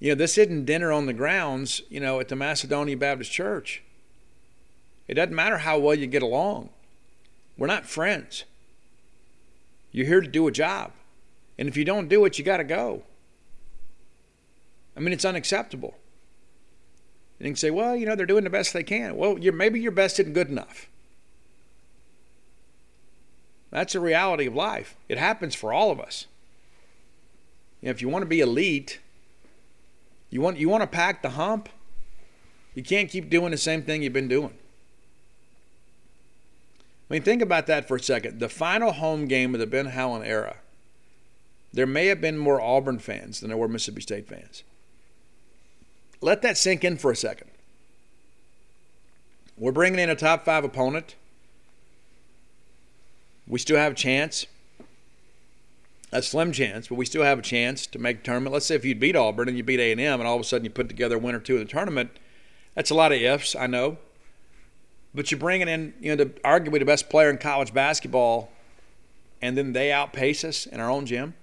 You know, this isn't dinner on the grounds, you know, at the Macedonia Baptist Church. It doesn't matter how well you get along. We're not friends. You're here to do a job. And if you don't do it, you got to go. I mean, it's unacceptable. And you can say, well, you know, they're doing the best they can. Well, you're, maybe your best isn't good enough. That's a reality of life. It happens for all of us. You know, if you want to be elite, you want you want to pack the hump, you can't keep doing the same thing you've been doing. I mean, think about that for a second. The final home game of the Ben Howland era, there may have been more Auburn fans than there were Mississippi State fans. Let that sink in for a second. We're bringing in a top five opponent. We still have a chance. A slim chance, but we still have a chance to make a tournament. Let's say if you beat Auburn and you beat A&M, and all of a sudden you put together a win or two in the tournament, that's a lot of ifs, I know. But you're bringing in, you know, the, arguably the best player in college basketball, and then they outpace us in our own gym.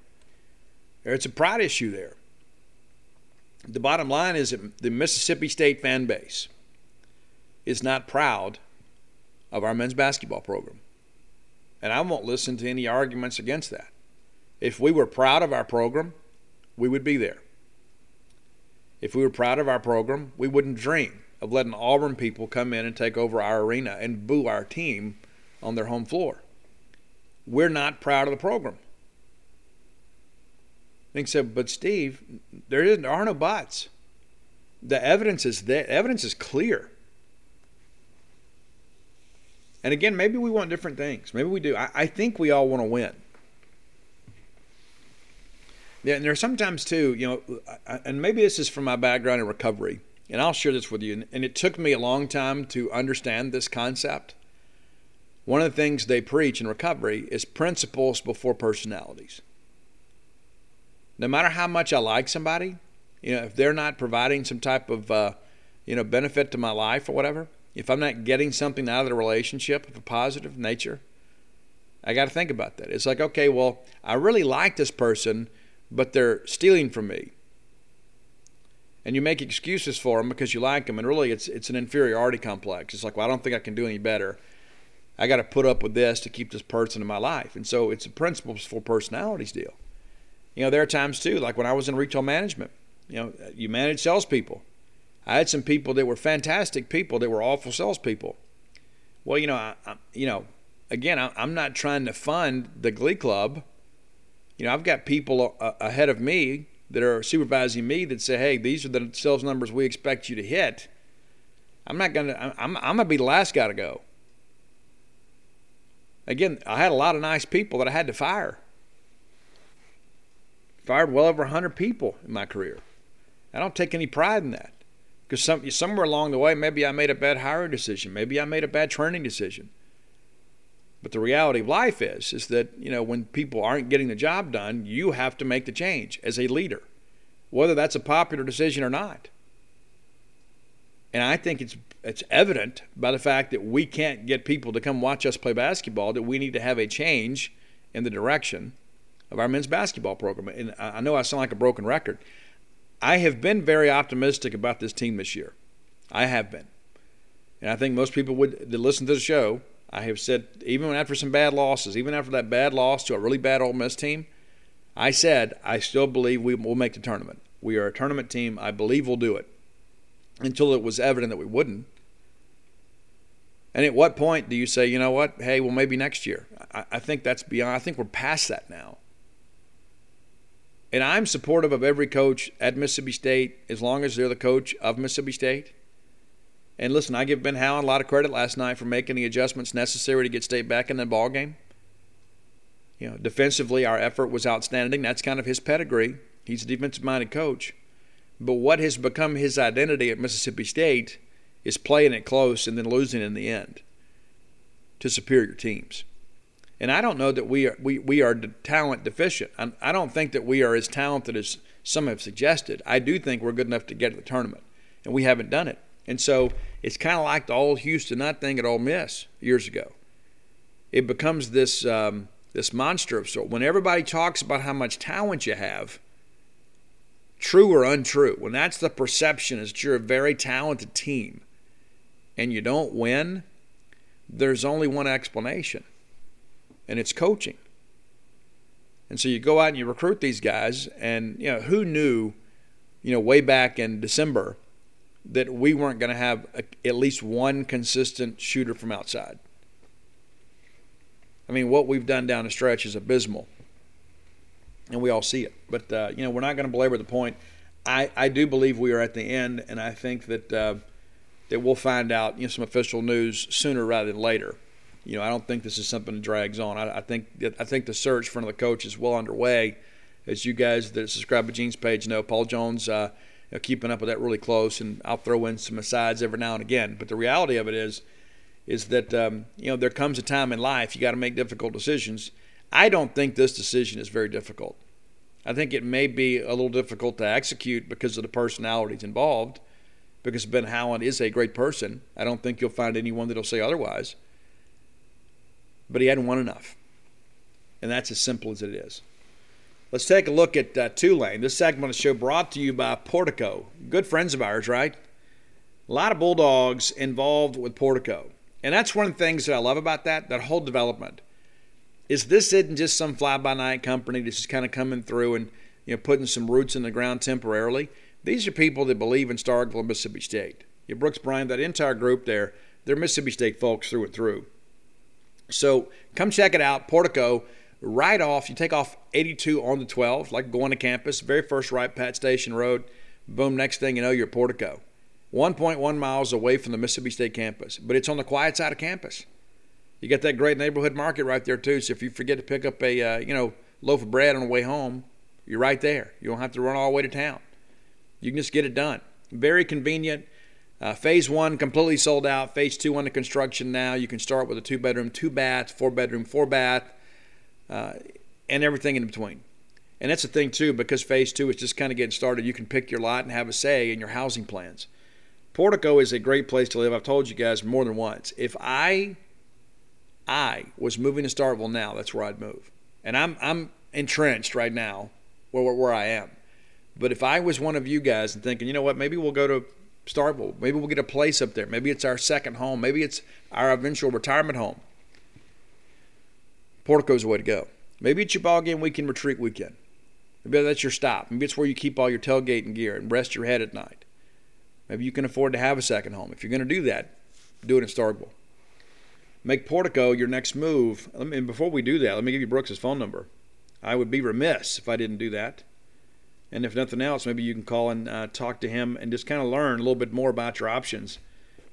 It's a pride issue there the bottom line is that the Mississippi State fan base is not proud of our men's basketball program. And I won't listen to any arguments against that. If we were proud of our program, we would be there. If we were proud of our program, we wouldn't dream of letting Auburn people come in and take over our arena and boo our team on their home floor. We're not proud of the program. And he said, but Steve, there isn't there are no bots. The evidence is there. Evidence is clear. And again, maybe we want different things. Maybe we do. I, I think we all want to win. Yeah, and there are sometimes too, you know, and maybe this is from my background in recovery, and I'll share this with you. And it took me a long time to understand this concept. One of the things they preach in recovery is principles before personalities. No matter how much I like somebody, you know, if they're not providing some type of, uh, you know, benefit to my life or whatever, if I'm not getting something out of the relationship of a positive nature, I got to think about that. It's like, okay, well, I really like this person, but they're stealing from me. And you make excuses for them because you like them, and really it's it's an inferiority complex. It's like, well, I don't think I can do any better. I got to put up with this to keep this person in my life. And so it's a principles for personalities deal. You know, there are times too, like when I was in retail management, you know, you manage salespeople. I had some people that were fantastic people that were awful salespeople. Well, you know, I, I, you know, again, I, am not trying to fund the Glee Club. You know, I've got people a, ahead of me that are supervising me that say, "Hey, these are the sales numbers we expect you to hit." I'm not gonna. I'm, I'm gonna be the last guy to go. Again, I had a lot of nice people that I had to fire. Fired well over 100 people in my career. I don't take any pride in that. Because some, somewhere along the way, maybe I made a bad hiring decision. Maybe I made a bad training decision. But the reality of life is, is that you know when people aren't getting the job done, you have to make the change as a leader, whether that's a popular decision or not. And I think it's it's evident by the fact that we can't get people to come watch us play basketball that we need to have a change in the direction of our men's basketball program. And I know I sound like a broken record. I have been very optimistic about this team this year. I have been. And I think most people would that listen to the show, I have said, even after some bad losses, even after that bad loss to a really bad Ole Miss team, I said, I still believe we will make the tournament. We are a tournament team. I believe we'll do it. Until it was evident that we wouldn't. And at what point do you say, you know what? Hey, well, maybe next year? I, I think that's beyond, I think we're past that now. And I'm supportive of every coach at Mississippi State as long as they're the coach of Mississippi State. And listen, I give Ben Howland a lot of credit last night for making the adjustments necessary to get State back in the ball game. You know, defensively, our effort was outstanding. That's kind of his pedigree. He's a defensive-minded coach. But what has become his identity at Mississippi State is playing it close and then losing in the end to superior teams. And I don't know that we are we, we are talent deficient. I, I don't think that we are as talented as some have suggested. I do think we're good enough to get to the tournament, and we haven't done it. And so it's kind of like the old Houston Nutt thing at Ole Miss years ago. It becomes this um, this monster of sort. When everybody talks about how much talent you have, true or untrue, when that's the perception is that you're a very talented team, and you don't win, there's only one explanation and it's coaching. And so you go out and you recruit these guys, and you know who knew, you know, way back in December, that we weren't going to have a, at least one consistent shooter from outside. I mean, what we've done down the stretch is abysmal, and we all see it. But uh, you know, we're not going to belabor the point. I, I do believe we are at the end, and I think that uh, that we'll find out you know some official news sooner rather than later you know, I don't think this is something that drags on. I, I think I think the search for the coach is well underway. As you guys that subscribe to Gene's page know, Paul Jones uh, you know, keeping up with that really close, and I'll throw in some asides every now and again. But the reality of it is, is that um, you know there comes a time in life you got to make difficult decisions. I don't think this decision is very difficult. I think it may be a little difficult to execute because of the personalities involved. Because Ben Howland is a great person. I don't think you'll find anyone that'll say otherwise but he hadn't won enough. And that's as simple as it is. Let's take a look at uh, Tulane. This segment of the show brought to you by Portico. Good friends of ours, right? A lot of Bulldogs involved with Portico. And that's one of the things that I love about that, that whole development. Is this isn't just some fly by night company that's just kind of coming through and you know putting some roots in the ground temporarily. These are people that believe in Starkville and Mississippi State. You Brooks Bryan, that entire group there, they're Mississippi State folks through and through. So come check it out. Portico, right off, you take off 82 on the 12, like going to campus, very first right, Pat Station Road. Boom, next thing you know, you're Portico. 1.1 miles away from the Mississippi State campus, but it's on the quiet side of campus. You got that great neighborhood market right there too. So if you forget to pick up a uh, you know loaf of bread on the way home, you're right there. You don't have to run all the way to town. You can just get it done. Very convenient. Uh, phase one completely sold out. Phase two under construction now. You can start with a two bedroom, two bath, four bedroom, four bath, uh, and everything in between. And that's the thing too, because phase two is just kind of getting started. You can pick your lot and have a say in your housing plans. Portico is a great place to live. I've told you guys more than once. If I I was moving to Starkville now, that's where I'd move. And I'm I'm entrenched right now where where I am. But if I was one of you guys and thinking, you know what, maybe we'll go to Starkville, maybe we'll get a place up there, maybe it's our second home, maybe it's our eventual retirement home. Portico's the way to go. Maybe it's your ball game weekend, retreat weekend. Maybe that's your stop. Maybe it's where you keep all your tailgating gear and rest your head at night. Maybe you can afford to have a second home. If you're going to do that, do it in Starkville. Make Portico your next move. And before we do that, let me give you Brooks's phone number. I would be remiss if I didn't do that. And if nothing else, maybe you can call and uh, talk to him and just kind of learn a little bit more about your options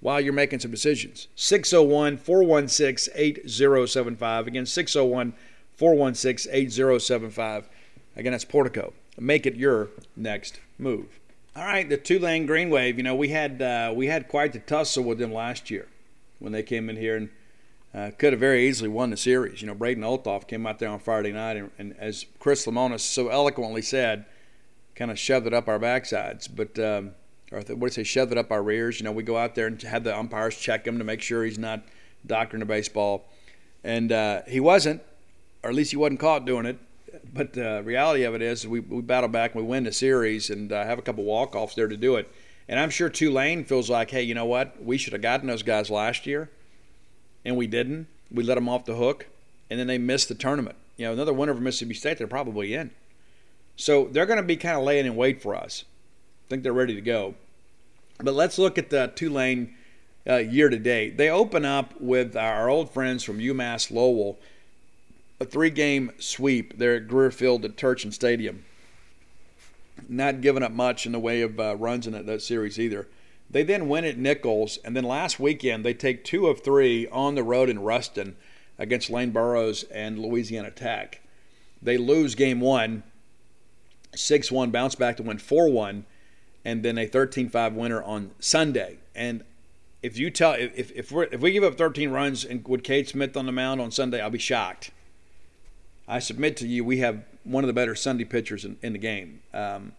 while you're making some decisions. 601 416 8075. Again, 601 416 8075. Again, that's Portico. Make it your next move. All right, the Tulane Green Wave. You know, we had uh, we had quite the tussle with them last year when they came in here and uh, could have very easily won the series. You know, Braden Olthoff came out there on Friday night and, and as Chris Lemonis so eloquently said, kind of shoved it up our backsides. But um, or what did say? shove it up our rears. You know, we go out there and have the umpires check him to make sure he's not doctoring the baseball, and uh, he wasn't, or at least he wasn't caught doing it but the reality of it is we, we battle back and we win the series and uh, have a couple walk offs there to do it. And I'm sure Tulane feels like, hey, you know what? We should have gotten those guys last year, and we didn't. We let them off the hook, and then they missed the tournament. You know, another winner for Mississippi State, they're probably in. So they're going to be kind of laying in wait for us. Think they're ready to go. But let's look at the Tulane uh, year to date. They open up with our old friends from UMass Lowell a three game sweep there at Greer Field at Turchin Stadium. Not giving up much in the way of uh, runs in that, that series either. They then win at Nicholls, and then last weekend they take two of three on the road in Ruston against Lane Burroughs and Louisiana Tech. They lose game one, 6 1, bounce back to win 4 1, and then a 13 5 winner on Sunday. And if you tell if if, we if we give up 13 runs and with Cade Smith on the mound on Sunday, I'll be shocked. I submit to you, we have one of the better Sunday pitchers in, in the game. Um,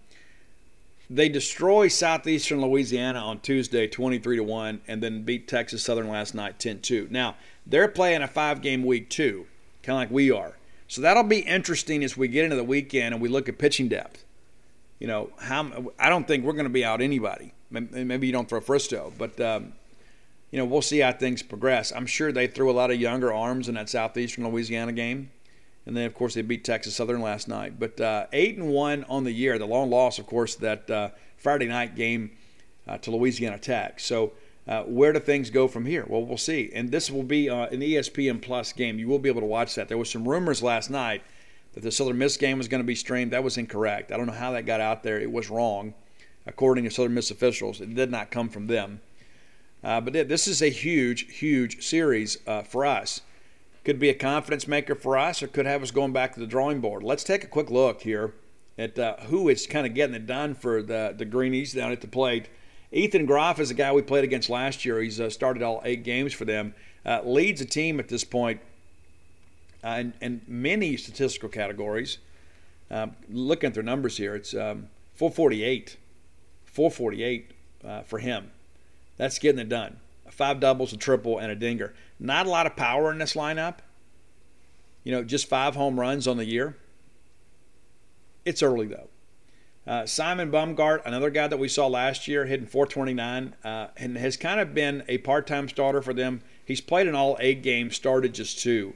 they destroy Southeastern Louisiana on Tuesday, 23 to one, and then beat Texas Southern last night, 10-2. Now they're playing a five-game week too, kind of like we are. So that'll be interesting as we get into the weekend and we look at pitching depth. You know, how I don't think we're going to be out anybody. Maybe you don't throw Fristoe, but um, you know we'll see how things progress. I'm sure they threw a lot of younger arms in that Southeastern Louisiana game and then of course they beat Texas Southern last night. But uh, eight and one on the year. The long loss, of course, that uh, Friday night game uh, to Louisiana Tech. So. Uh, where do things go from here? Well, we'll see. And this will be uh, an ESPN Plus game. You will be able to watch that. There was some rumors last night that the Southern Miss game was going to be streamed. That was incorrect. I don't know how that got out there. It was wrong, according to Southern Miss officials. It did not come from them. Uh, but this is a huge, huge series uh, for us could be a confidence maker for us or could have us going back to the drawing board. Let's take a quick look here at uh, who is kind of getting it done for the, the Greenies down at the plate. Ethan Groff is a guy we played against last year. He's uh, started all eight games for them. Uh, leads a team at this point uh, in, in, many statistical categories. Um, looking at their numbers here, it's um, 448. 448 uh, for him. That's getting it done. Five doubles, a triple, and a dinger. Not a lot of power in this lineup. You know, just five home runs on the year. It's early, though. Uh, Simon Baumgardt, another guy that we saw last year, hitting 429, uh, and has kind of been a part-time starter for them. He's played in all eight games, started just two.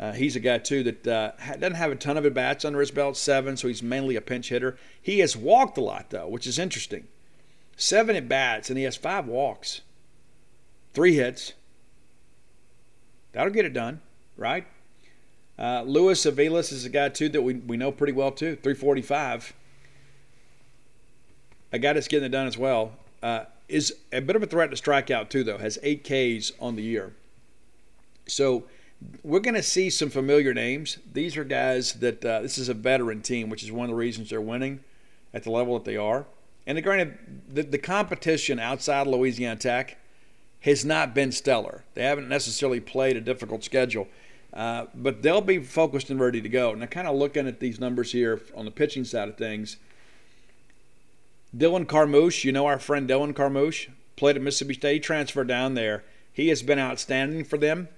Uh, he's a guy too that uh, doesn't have a ton of at bats under his belt, seven, so he's mainly a pinch hitter. He has walked a lot though, which is interesting. Seven at bats, and he has five walks, three hits. That'll get it done, right? Uh, Luis Aviles is a guy too that we, we know pretty well too, 345. A guy that's getting it done as well. Uh, is a bit of a threat to strike out too, though. Has eight Ks on the year. So we're going to see some familiar names. These are guys that uh, this is a veteran team, which is one of the reasons they're winning at the level that they are. And granted, the, the competition outside Louisiana Tech has not been stellar. They haven't necessarily played a difficult schedule, uh, but they'll be focused and ready to go. Now, kind of looking at these numbers here on the pitching side of things, Dylan Carmouche, you know our friend Dylan Carmouche, played at Mississippi State. He transferred down there. He has been outstanding for them.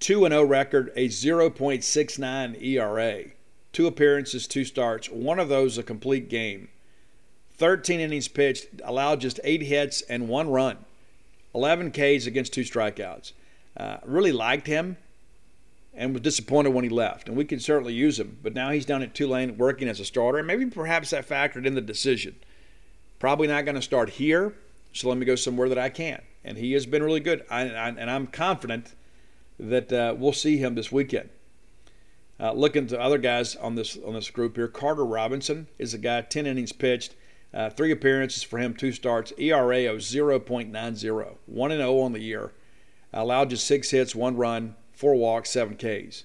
2 0 record, a 0.69 ERA. Two appearances, two starts. One of those a complete game. 13 innings pitched, allowed just eight hits and one run. 11 Ks against two strikeouts. Uh, really liked him and was disappointed when he left. And we can certainly use him. But now he's down at Tulane working as a starter. And maybe perhaps that factored in the decision. Probably not going to start here, so let me go somewhere that I can. And he has been really good. I, I, and I'm confident that uh, we'll see him this weekend. Uh, looking to other guys on this on this group here, Carter Robinson is a guy 10 innings pitched, uh, three appearances for him, two starts, ERA of 0.90, one and 0 on the year, allowed just six hits, one run, four walks, seven Ks.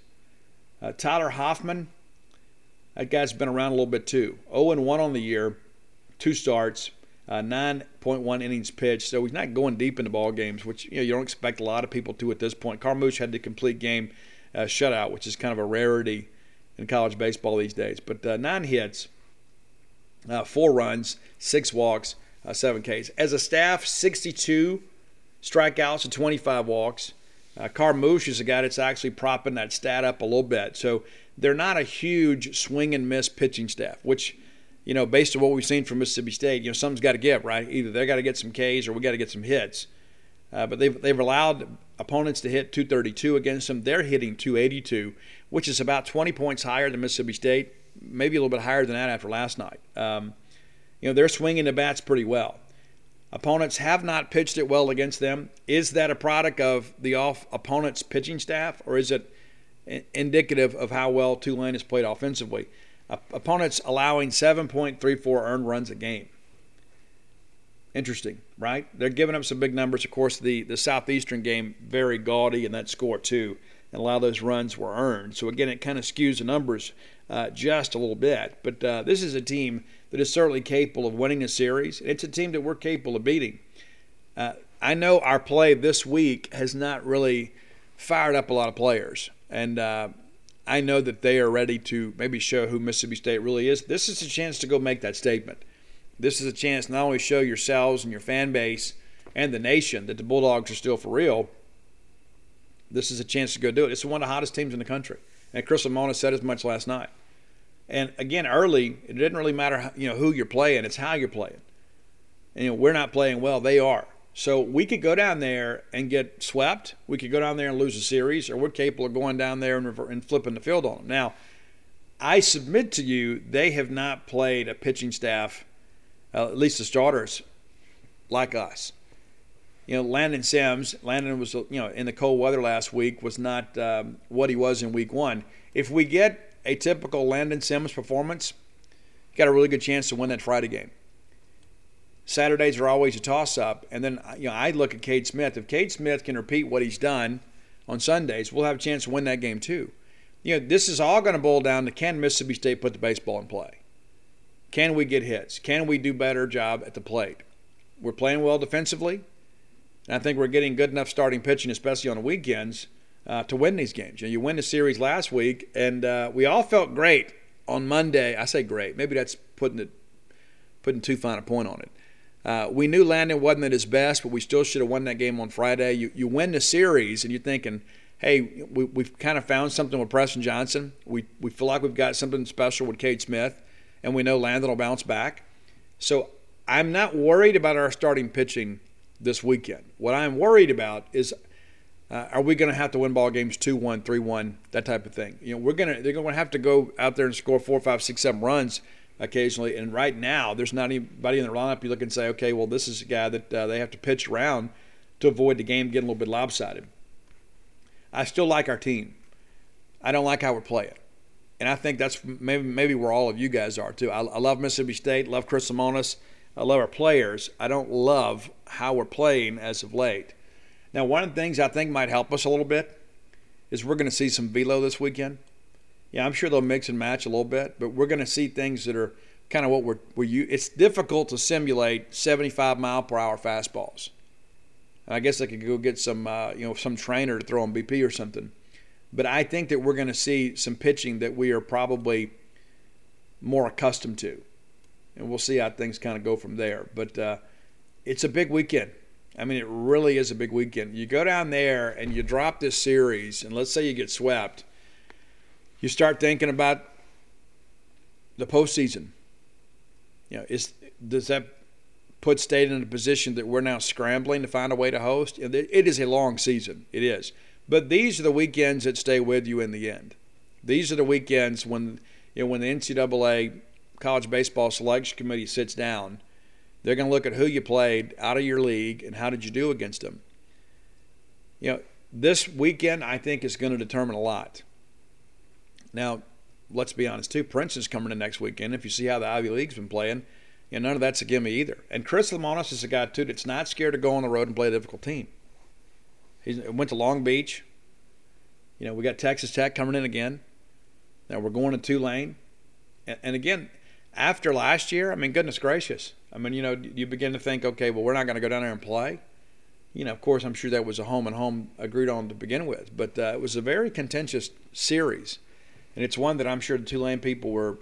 Uh, Tyler Hoffman, that guy's been around a little bit too. 0 and 1 on the year, two starts, uh, 9.1 innings pitched. So he's not going deep into ball games, which you know you don't expect a lot of people to at this point. Carmouche had the complete game uh, shutout, which is kind of a rarity in college baseball these days. But uh, nine hits, uh, four runs, six walks, uh, seven Ks. As a staff, 62 strikeouts and 25 walks. Uh, Carmouche is a guy that's actually propping that stat up a little bit. So they're not a huge swing and miss pitching staff, which, you know, based on what we've seen from Mississippi State, you know, something's got to give, right? Either they got to get some Ks or we got to get some hits. Uh, but they've, they've allowed opponents to hit 232 against them. They're hitting 282, which is about 20 points higher than Mississippi State, maybe a little bit higher than that after last night. Um, you know, they're swinging the bats pretty well. Opponents have not pitched it well against them. Is that a product of the off opponent's pitching staff, or is it indicative of how well Tulane has played offensively? Opponents allowing 7.34 earned runs a game. Interesting, right? They're giving up some big numbers. Of course, the, the Southeastern game, very gaudy in that score, too, and a lot of those runs were earned. So, again, it kind of skews the numbers uh, just a little bit. But uh, this is a team that is certainly capable of winning a series. It's a team that we're capable of beating. Uh, I know our play this week has not really fired up a lot of players, and uh, I know that they are ready to maybe show who Mississippi State really is. This is a chance to go make that statement. This is a chance not only show yourselves and your fan base and the nation that the Bulldogs are still for real. This is a chance to go do it. It's one of the hottest teams in the country, and Chris Lemonis said as much last night. And again, early, it didn't really matter, you know, who you're playing; it's how you're playing. And you know, we're not playing well; they are. So we could go down there and get swept. We could go down there and lose a series, or we're capable of going down there and, and flipping the field on them. Now, I submit to you, they have not played a pitching staff, uh, at least the starters, like us. You know, Landon Sims. Landon was, you know, in the cold weather last week was not um, what he was in week one. If we get a typical Landon Sims performance, got a really good chance to win that Friday game. Saturdays are always a toss up. And then, you know, I look at Cade Smith. If Cade Smith can repeat what he's done on Sundays, we'll have a chance to win that game too. You know, this is all going to boil down to can Mississippi State put the baseball in play? Can we get hits? Can we do better job at the plate? We're playing well defensively. And I think we're getting good enough starting pitching, especially on the weekends, uh, to win these games. You, know, you win the series last week, and uh, we all felt great on Monday. I say great. Maybe that's putting it putting too fine a point on it. Uh, we knew Landon wasn't at his best, but we still should have won that game on Friday. You, you win the series, and you're thinking, hey, we, we've kind of found something with Preston Johnson. We, we feel like we've got something special with Cade Smith. and we know Landon will bounce back. So I'm not worried about our starting pitching this weekend. What I'm worried about is uh, are we going to have to win ball games 2-1, 3-1, that type of thing? You know, we're going to they're going to have to go out there and score four, five, six, seven runs occasionally. And right now, there's not anybody in the lineup you look and say, okay, well, this is a guy that uh, they have to pitch around to avoid the game getting a little bit lopsided. I still like our team. I don't like how we're playing. And I think that's maybe maybe where all of you guys are too. I, I love Mississippi State, love Chris Lemonis, I love our players. I don't love how we're playing as of late. Now, one of the things I think might help us a little bit is we're going to see some velo this weekend. Yeah, I'm sure they'll mix and match a little bit, but we're going to see things that are kind of what we're, we're it's difficult to simulate 75 mile per hour fastballs. And I guess I could go get some uh, you know some trainer to throw on BP or something. But I think that we're going to see some pitching that we are probably more accustomed to. And we'll see how things kind of go from there. But uh, it's a big weekend. I mean, it really is a big weekend. You go down there and you drop this series, and let's say you get swept, you start thinking about the postseason. You know, is does that put state in a position that we're now scrambling to find a way to host? It is a long season. It is. But these are the weekends that stay with you in the end. These are the weekends when you know when the NCAA college baseball selection committee sits down, they're going to look at who you played out of your league and how did you do against them. You know, this weekend I think is going to determine a lot. Now, let's be honest too. Princeton's coming in next weekend. If you see how the Ivy League's been playing, you know, none of that's a gimme either. And Chris Lemonis is a guy too that's not scared to go on the road and play a difficult team. He went to Long Beach. You know, we got Texas Tech coming in again. Now we're going to Tulane. And, and again, after last year, I mean, goodness gracious. I mean, you know, you begin to think, okay, well, we're not going to go down there and play. You know, of course, I'm sure that was a home and home agreed on to begin with, but uh, it was a very contentious series, and it's one that I'm sure the Tulane people were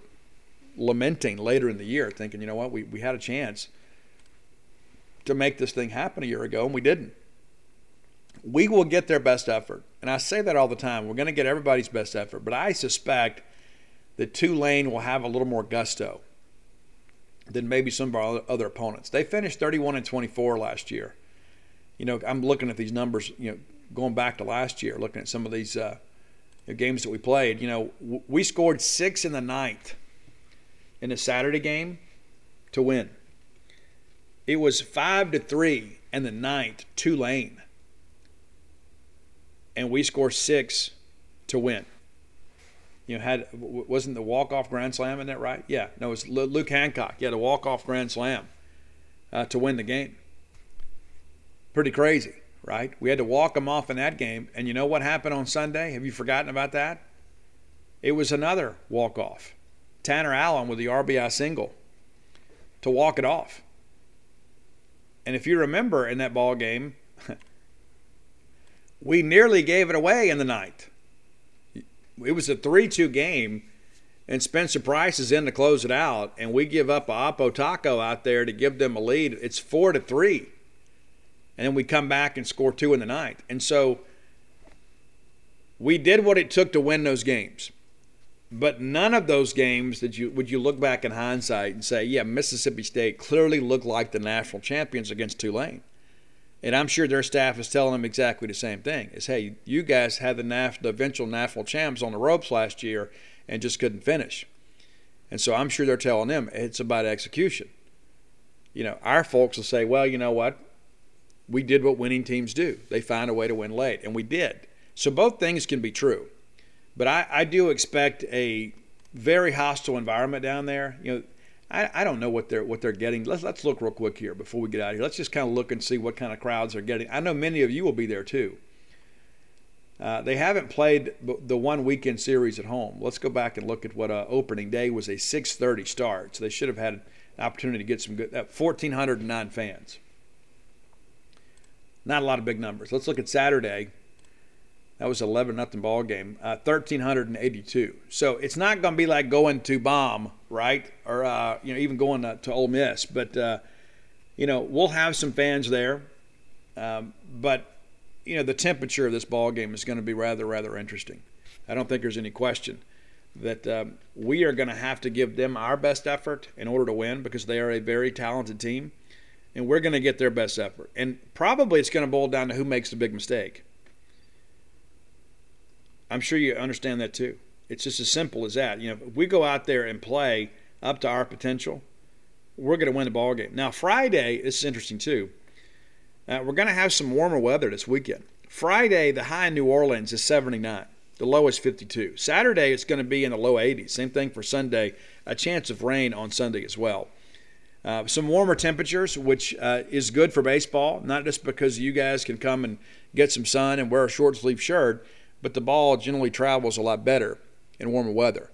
lamenting later in the year, thinking, you know what, we we had a chance to make this thing happen a year ago, and we didn't. We will get their best effort, and I say that all the time. We're going to get everybody's best effort, but I suspect that Tulane will have a little more gusto than maybe some of our other opponents. They finished 31 and 24 last year. You know, I'm looking at these numbers. You know, going back to last year, looking at some of these uh, games that we played. You know, we scored six in the ninth in the Saturday game to win. It was five to three in the ninth, Tulane, and we scored six to win you know, had wasn't the walk off grand slam in that right? Yeah, no, it was Luke Hancock. Yeah, the walk off grand slam uh, to win the game. Pretty crazy, right? We had to walk him off in that game, and you know what happened on Sunday? Have you forgotten about that? It was another walk off. Tanner Allen with the RBI single to walk it off. And if you remember in that ball game, [laughs] we nearly gave it away in the ninth it was a 3 2 game, and Spencer Price is in to close it out, and we give up a Oppo Taco out there to give them a lead. It's 4 to 3. And then we come back and score two in the ninth. And so we did what it took to win those games. But none of those games that you would you look back in hindsight and say, yeah, Mississippi State clearly looked like the national champions against Tulane. And I'm sure their staff is telling them exactly the same thing: is hey, you guys had the, NAF, the eventual national champs on the ropes last year and just couldn't finish. And so I'm sure they're telling them it's about execution. You know, our folks will say, well, you know what? We did what winning teams do. They find a way to win late, and we did. So both things can be true. But I, I do expect a very hostile environment down there. You know, I, I don't know what they're what they're getting. Let's let's look real quick here before we get out of here. Let's just kind of look and see what kind of crowds they're getting. I know many of you will be there too. Uh, they haven't played the one weekend series at home. Let's go back and look at what uh, opening day was a 6:30 start. So they should have had an opportunity to get some good. Uh, 1,409 fans. Not a lot of big numbers. Let's look at Saturday. That was 11 nothing ball game. Uh, 1382. So it's not going to be like going to Baum, right? Or uh, you know even going to, to Ole Miss, but uh, you know we'll have some fans there. Um, but you know the temperature of this ball game is going to be rather rather interesting. I don't think there's any question. that um, we are going to have to give them our best effort in order to win because they are a very talented team, and we're going to get their best effort. And probably it's going to boil down to who makes the big mistake. I'm sure you understand that too. It's just as simple as that. You know, if we go out there and play up to our potential, we're going to win the ball game. Now, Friday, this is interesting too. Uh, we're going to have some warmer weather this weekend. Friday, the high in New Orleans is 79. The low is 52. Saturday, it's going to be in the low 80s. Same thing for Sunday. A chance of rain on Sunday as well. Uh, some warmer temperatures, which uh, is good for baseball, not just because you guys can come and get some sun and wear a short sleeve shirt, but the ball generally travels a lot better in warmer weather.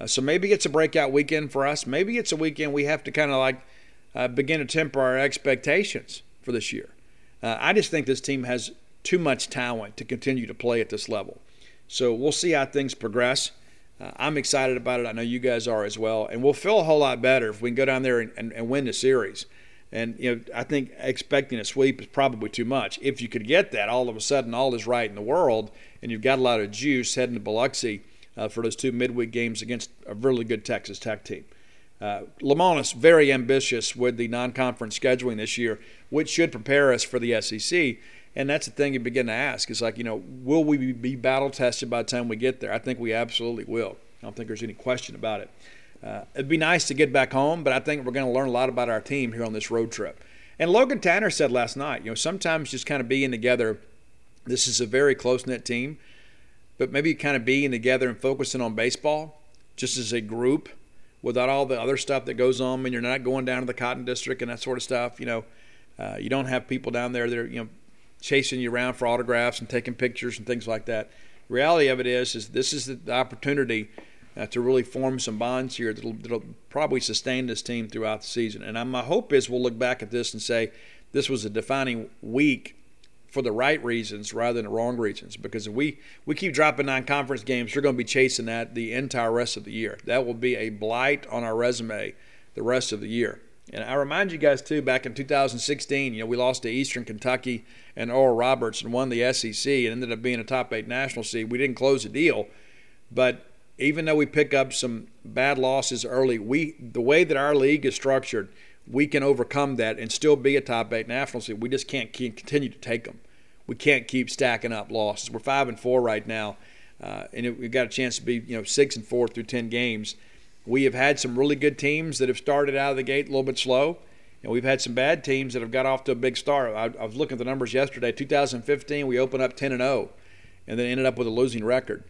Uh, so maybe it's a breakout weekend for us. Maybe it's a weekend we have to kind of like uh, begin to temper our expectations for this year. Uh, I just think this team has too much talent to continue to play at this level. So we'll see how things progress. Uh, I'm excited about it. I know you guys are as well. And we'll feel a whole lot better if we can go down there and, and, and win the series. And you know, I think expecting a sweep is probably too much. If you could get that, all of a sudden, all is right in the world, and you've got a lot of juice heading to Biloxi uh, for those two midweek games against a really good Texas Tech team. Uh, Lemonis very ambitious with the non-conference scheduling this year, which should prepare us for the SEC. And that's the thing you begin to ask is like, you know, will we be battle tested by the time we get there? I think we absolutely will. I don't think there's any question about it. Uh, it'd be nice to get back home, but I think we're going to learn a lot about our team here on this road trip. And Logan Tanner said last night, you know, sometimes just kind of being together, this is a very close knit team, but maybe kind of being together and focusing on baseball just as a group without all the other stuff that goes on when you're not going down to the Cotton District and that sort of stuff. You know, uh, you don't have people down there that are, you know, chasing you around for autographs and taking pictures and things like that. The reality of it is, is this is the opportunity uh, to really form some bonds here that'll, that'll, probably sustain this team throughout the season. And my hope is we'll look back at this and say this was a defining week for the right reasons rather than the wrong reasons. Because if we, we keep dropping non-conference games, you're going to be chasing that the entire rest of the year. That will be a blight on our resume the rest of the year. And I remind you guys too, back in 2016, you know, we lost to Eastern Kentucky and Oral Roberts and won the SEC and ended up being a top eight national seed. We didn't close the deal, but even though we pick up some bad losses early, we the way that our league is structured, we can overcome that and still be a top eight national seed. We just can't keep, continue to take them. We can't keep stacking up losses. We're five and four right now, uh, and we've got a chance to be you know six and four through ten games we have had some really good teams that have started out of the gate a little bit slow, and we've had some bad teams that have got off to a big start. I, I was looking at the numbers yesterday. 2015, we opened up 10 and 0, and then ended up with a losing record.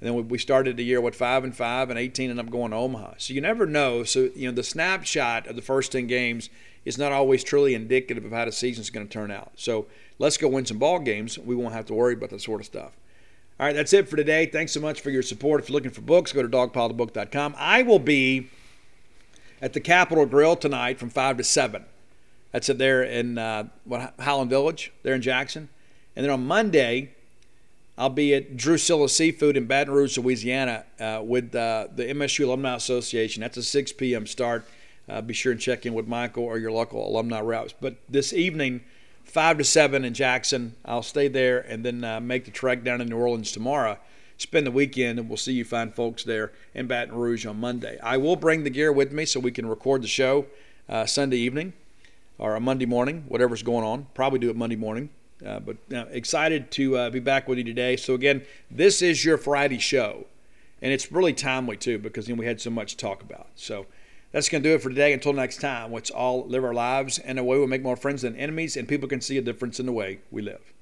And then we started the year with five and five, and 18 and up going to Omaha. So you never know. So you know the snapshot of the first 10 games is not always truly indicative of how the season's going to turn out. So let's go win some ball games. We won't have to worry about that sort of stuff. All right, that's it for today. Thanks so much for your support. If you're looking for books, go to dogpilethebook.com. I will be at the Capitol Grill tonight from 5 to 7. That's it there in uh, what, Highland Village, there in Jackson. And then on Monday, I'll be at Drusilla Seafood in Baton Rouge, Louisiana, uh, with uh, the MSU Alumni Association. That's a 6 p.m. start. Uh, be sure and check in with Michael or your local alumni reps. But this evening, five to seven in Jackson. I'll stay there and then uh, make the trek down to New Orleans tomorrow. Spend the weekend, and we'll see you fine folks there in Baton Rouge on Monday. I will bring the gear with me so we can record the show uh, Sunday evening or a Monday morning, whatever's going on. Probably do it Monday morning. Uh, but uh, excited to uh, be back with you today. So again, this is your Friday show, and it's really timely too because you know, we had so much to talk about. So. That's going to do it for today. Until next time, let's all live our lives in a way we make more friends than enemies, and people can see a difference in the way we live.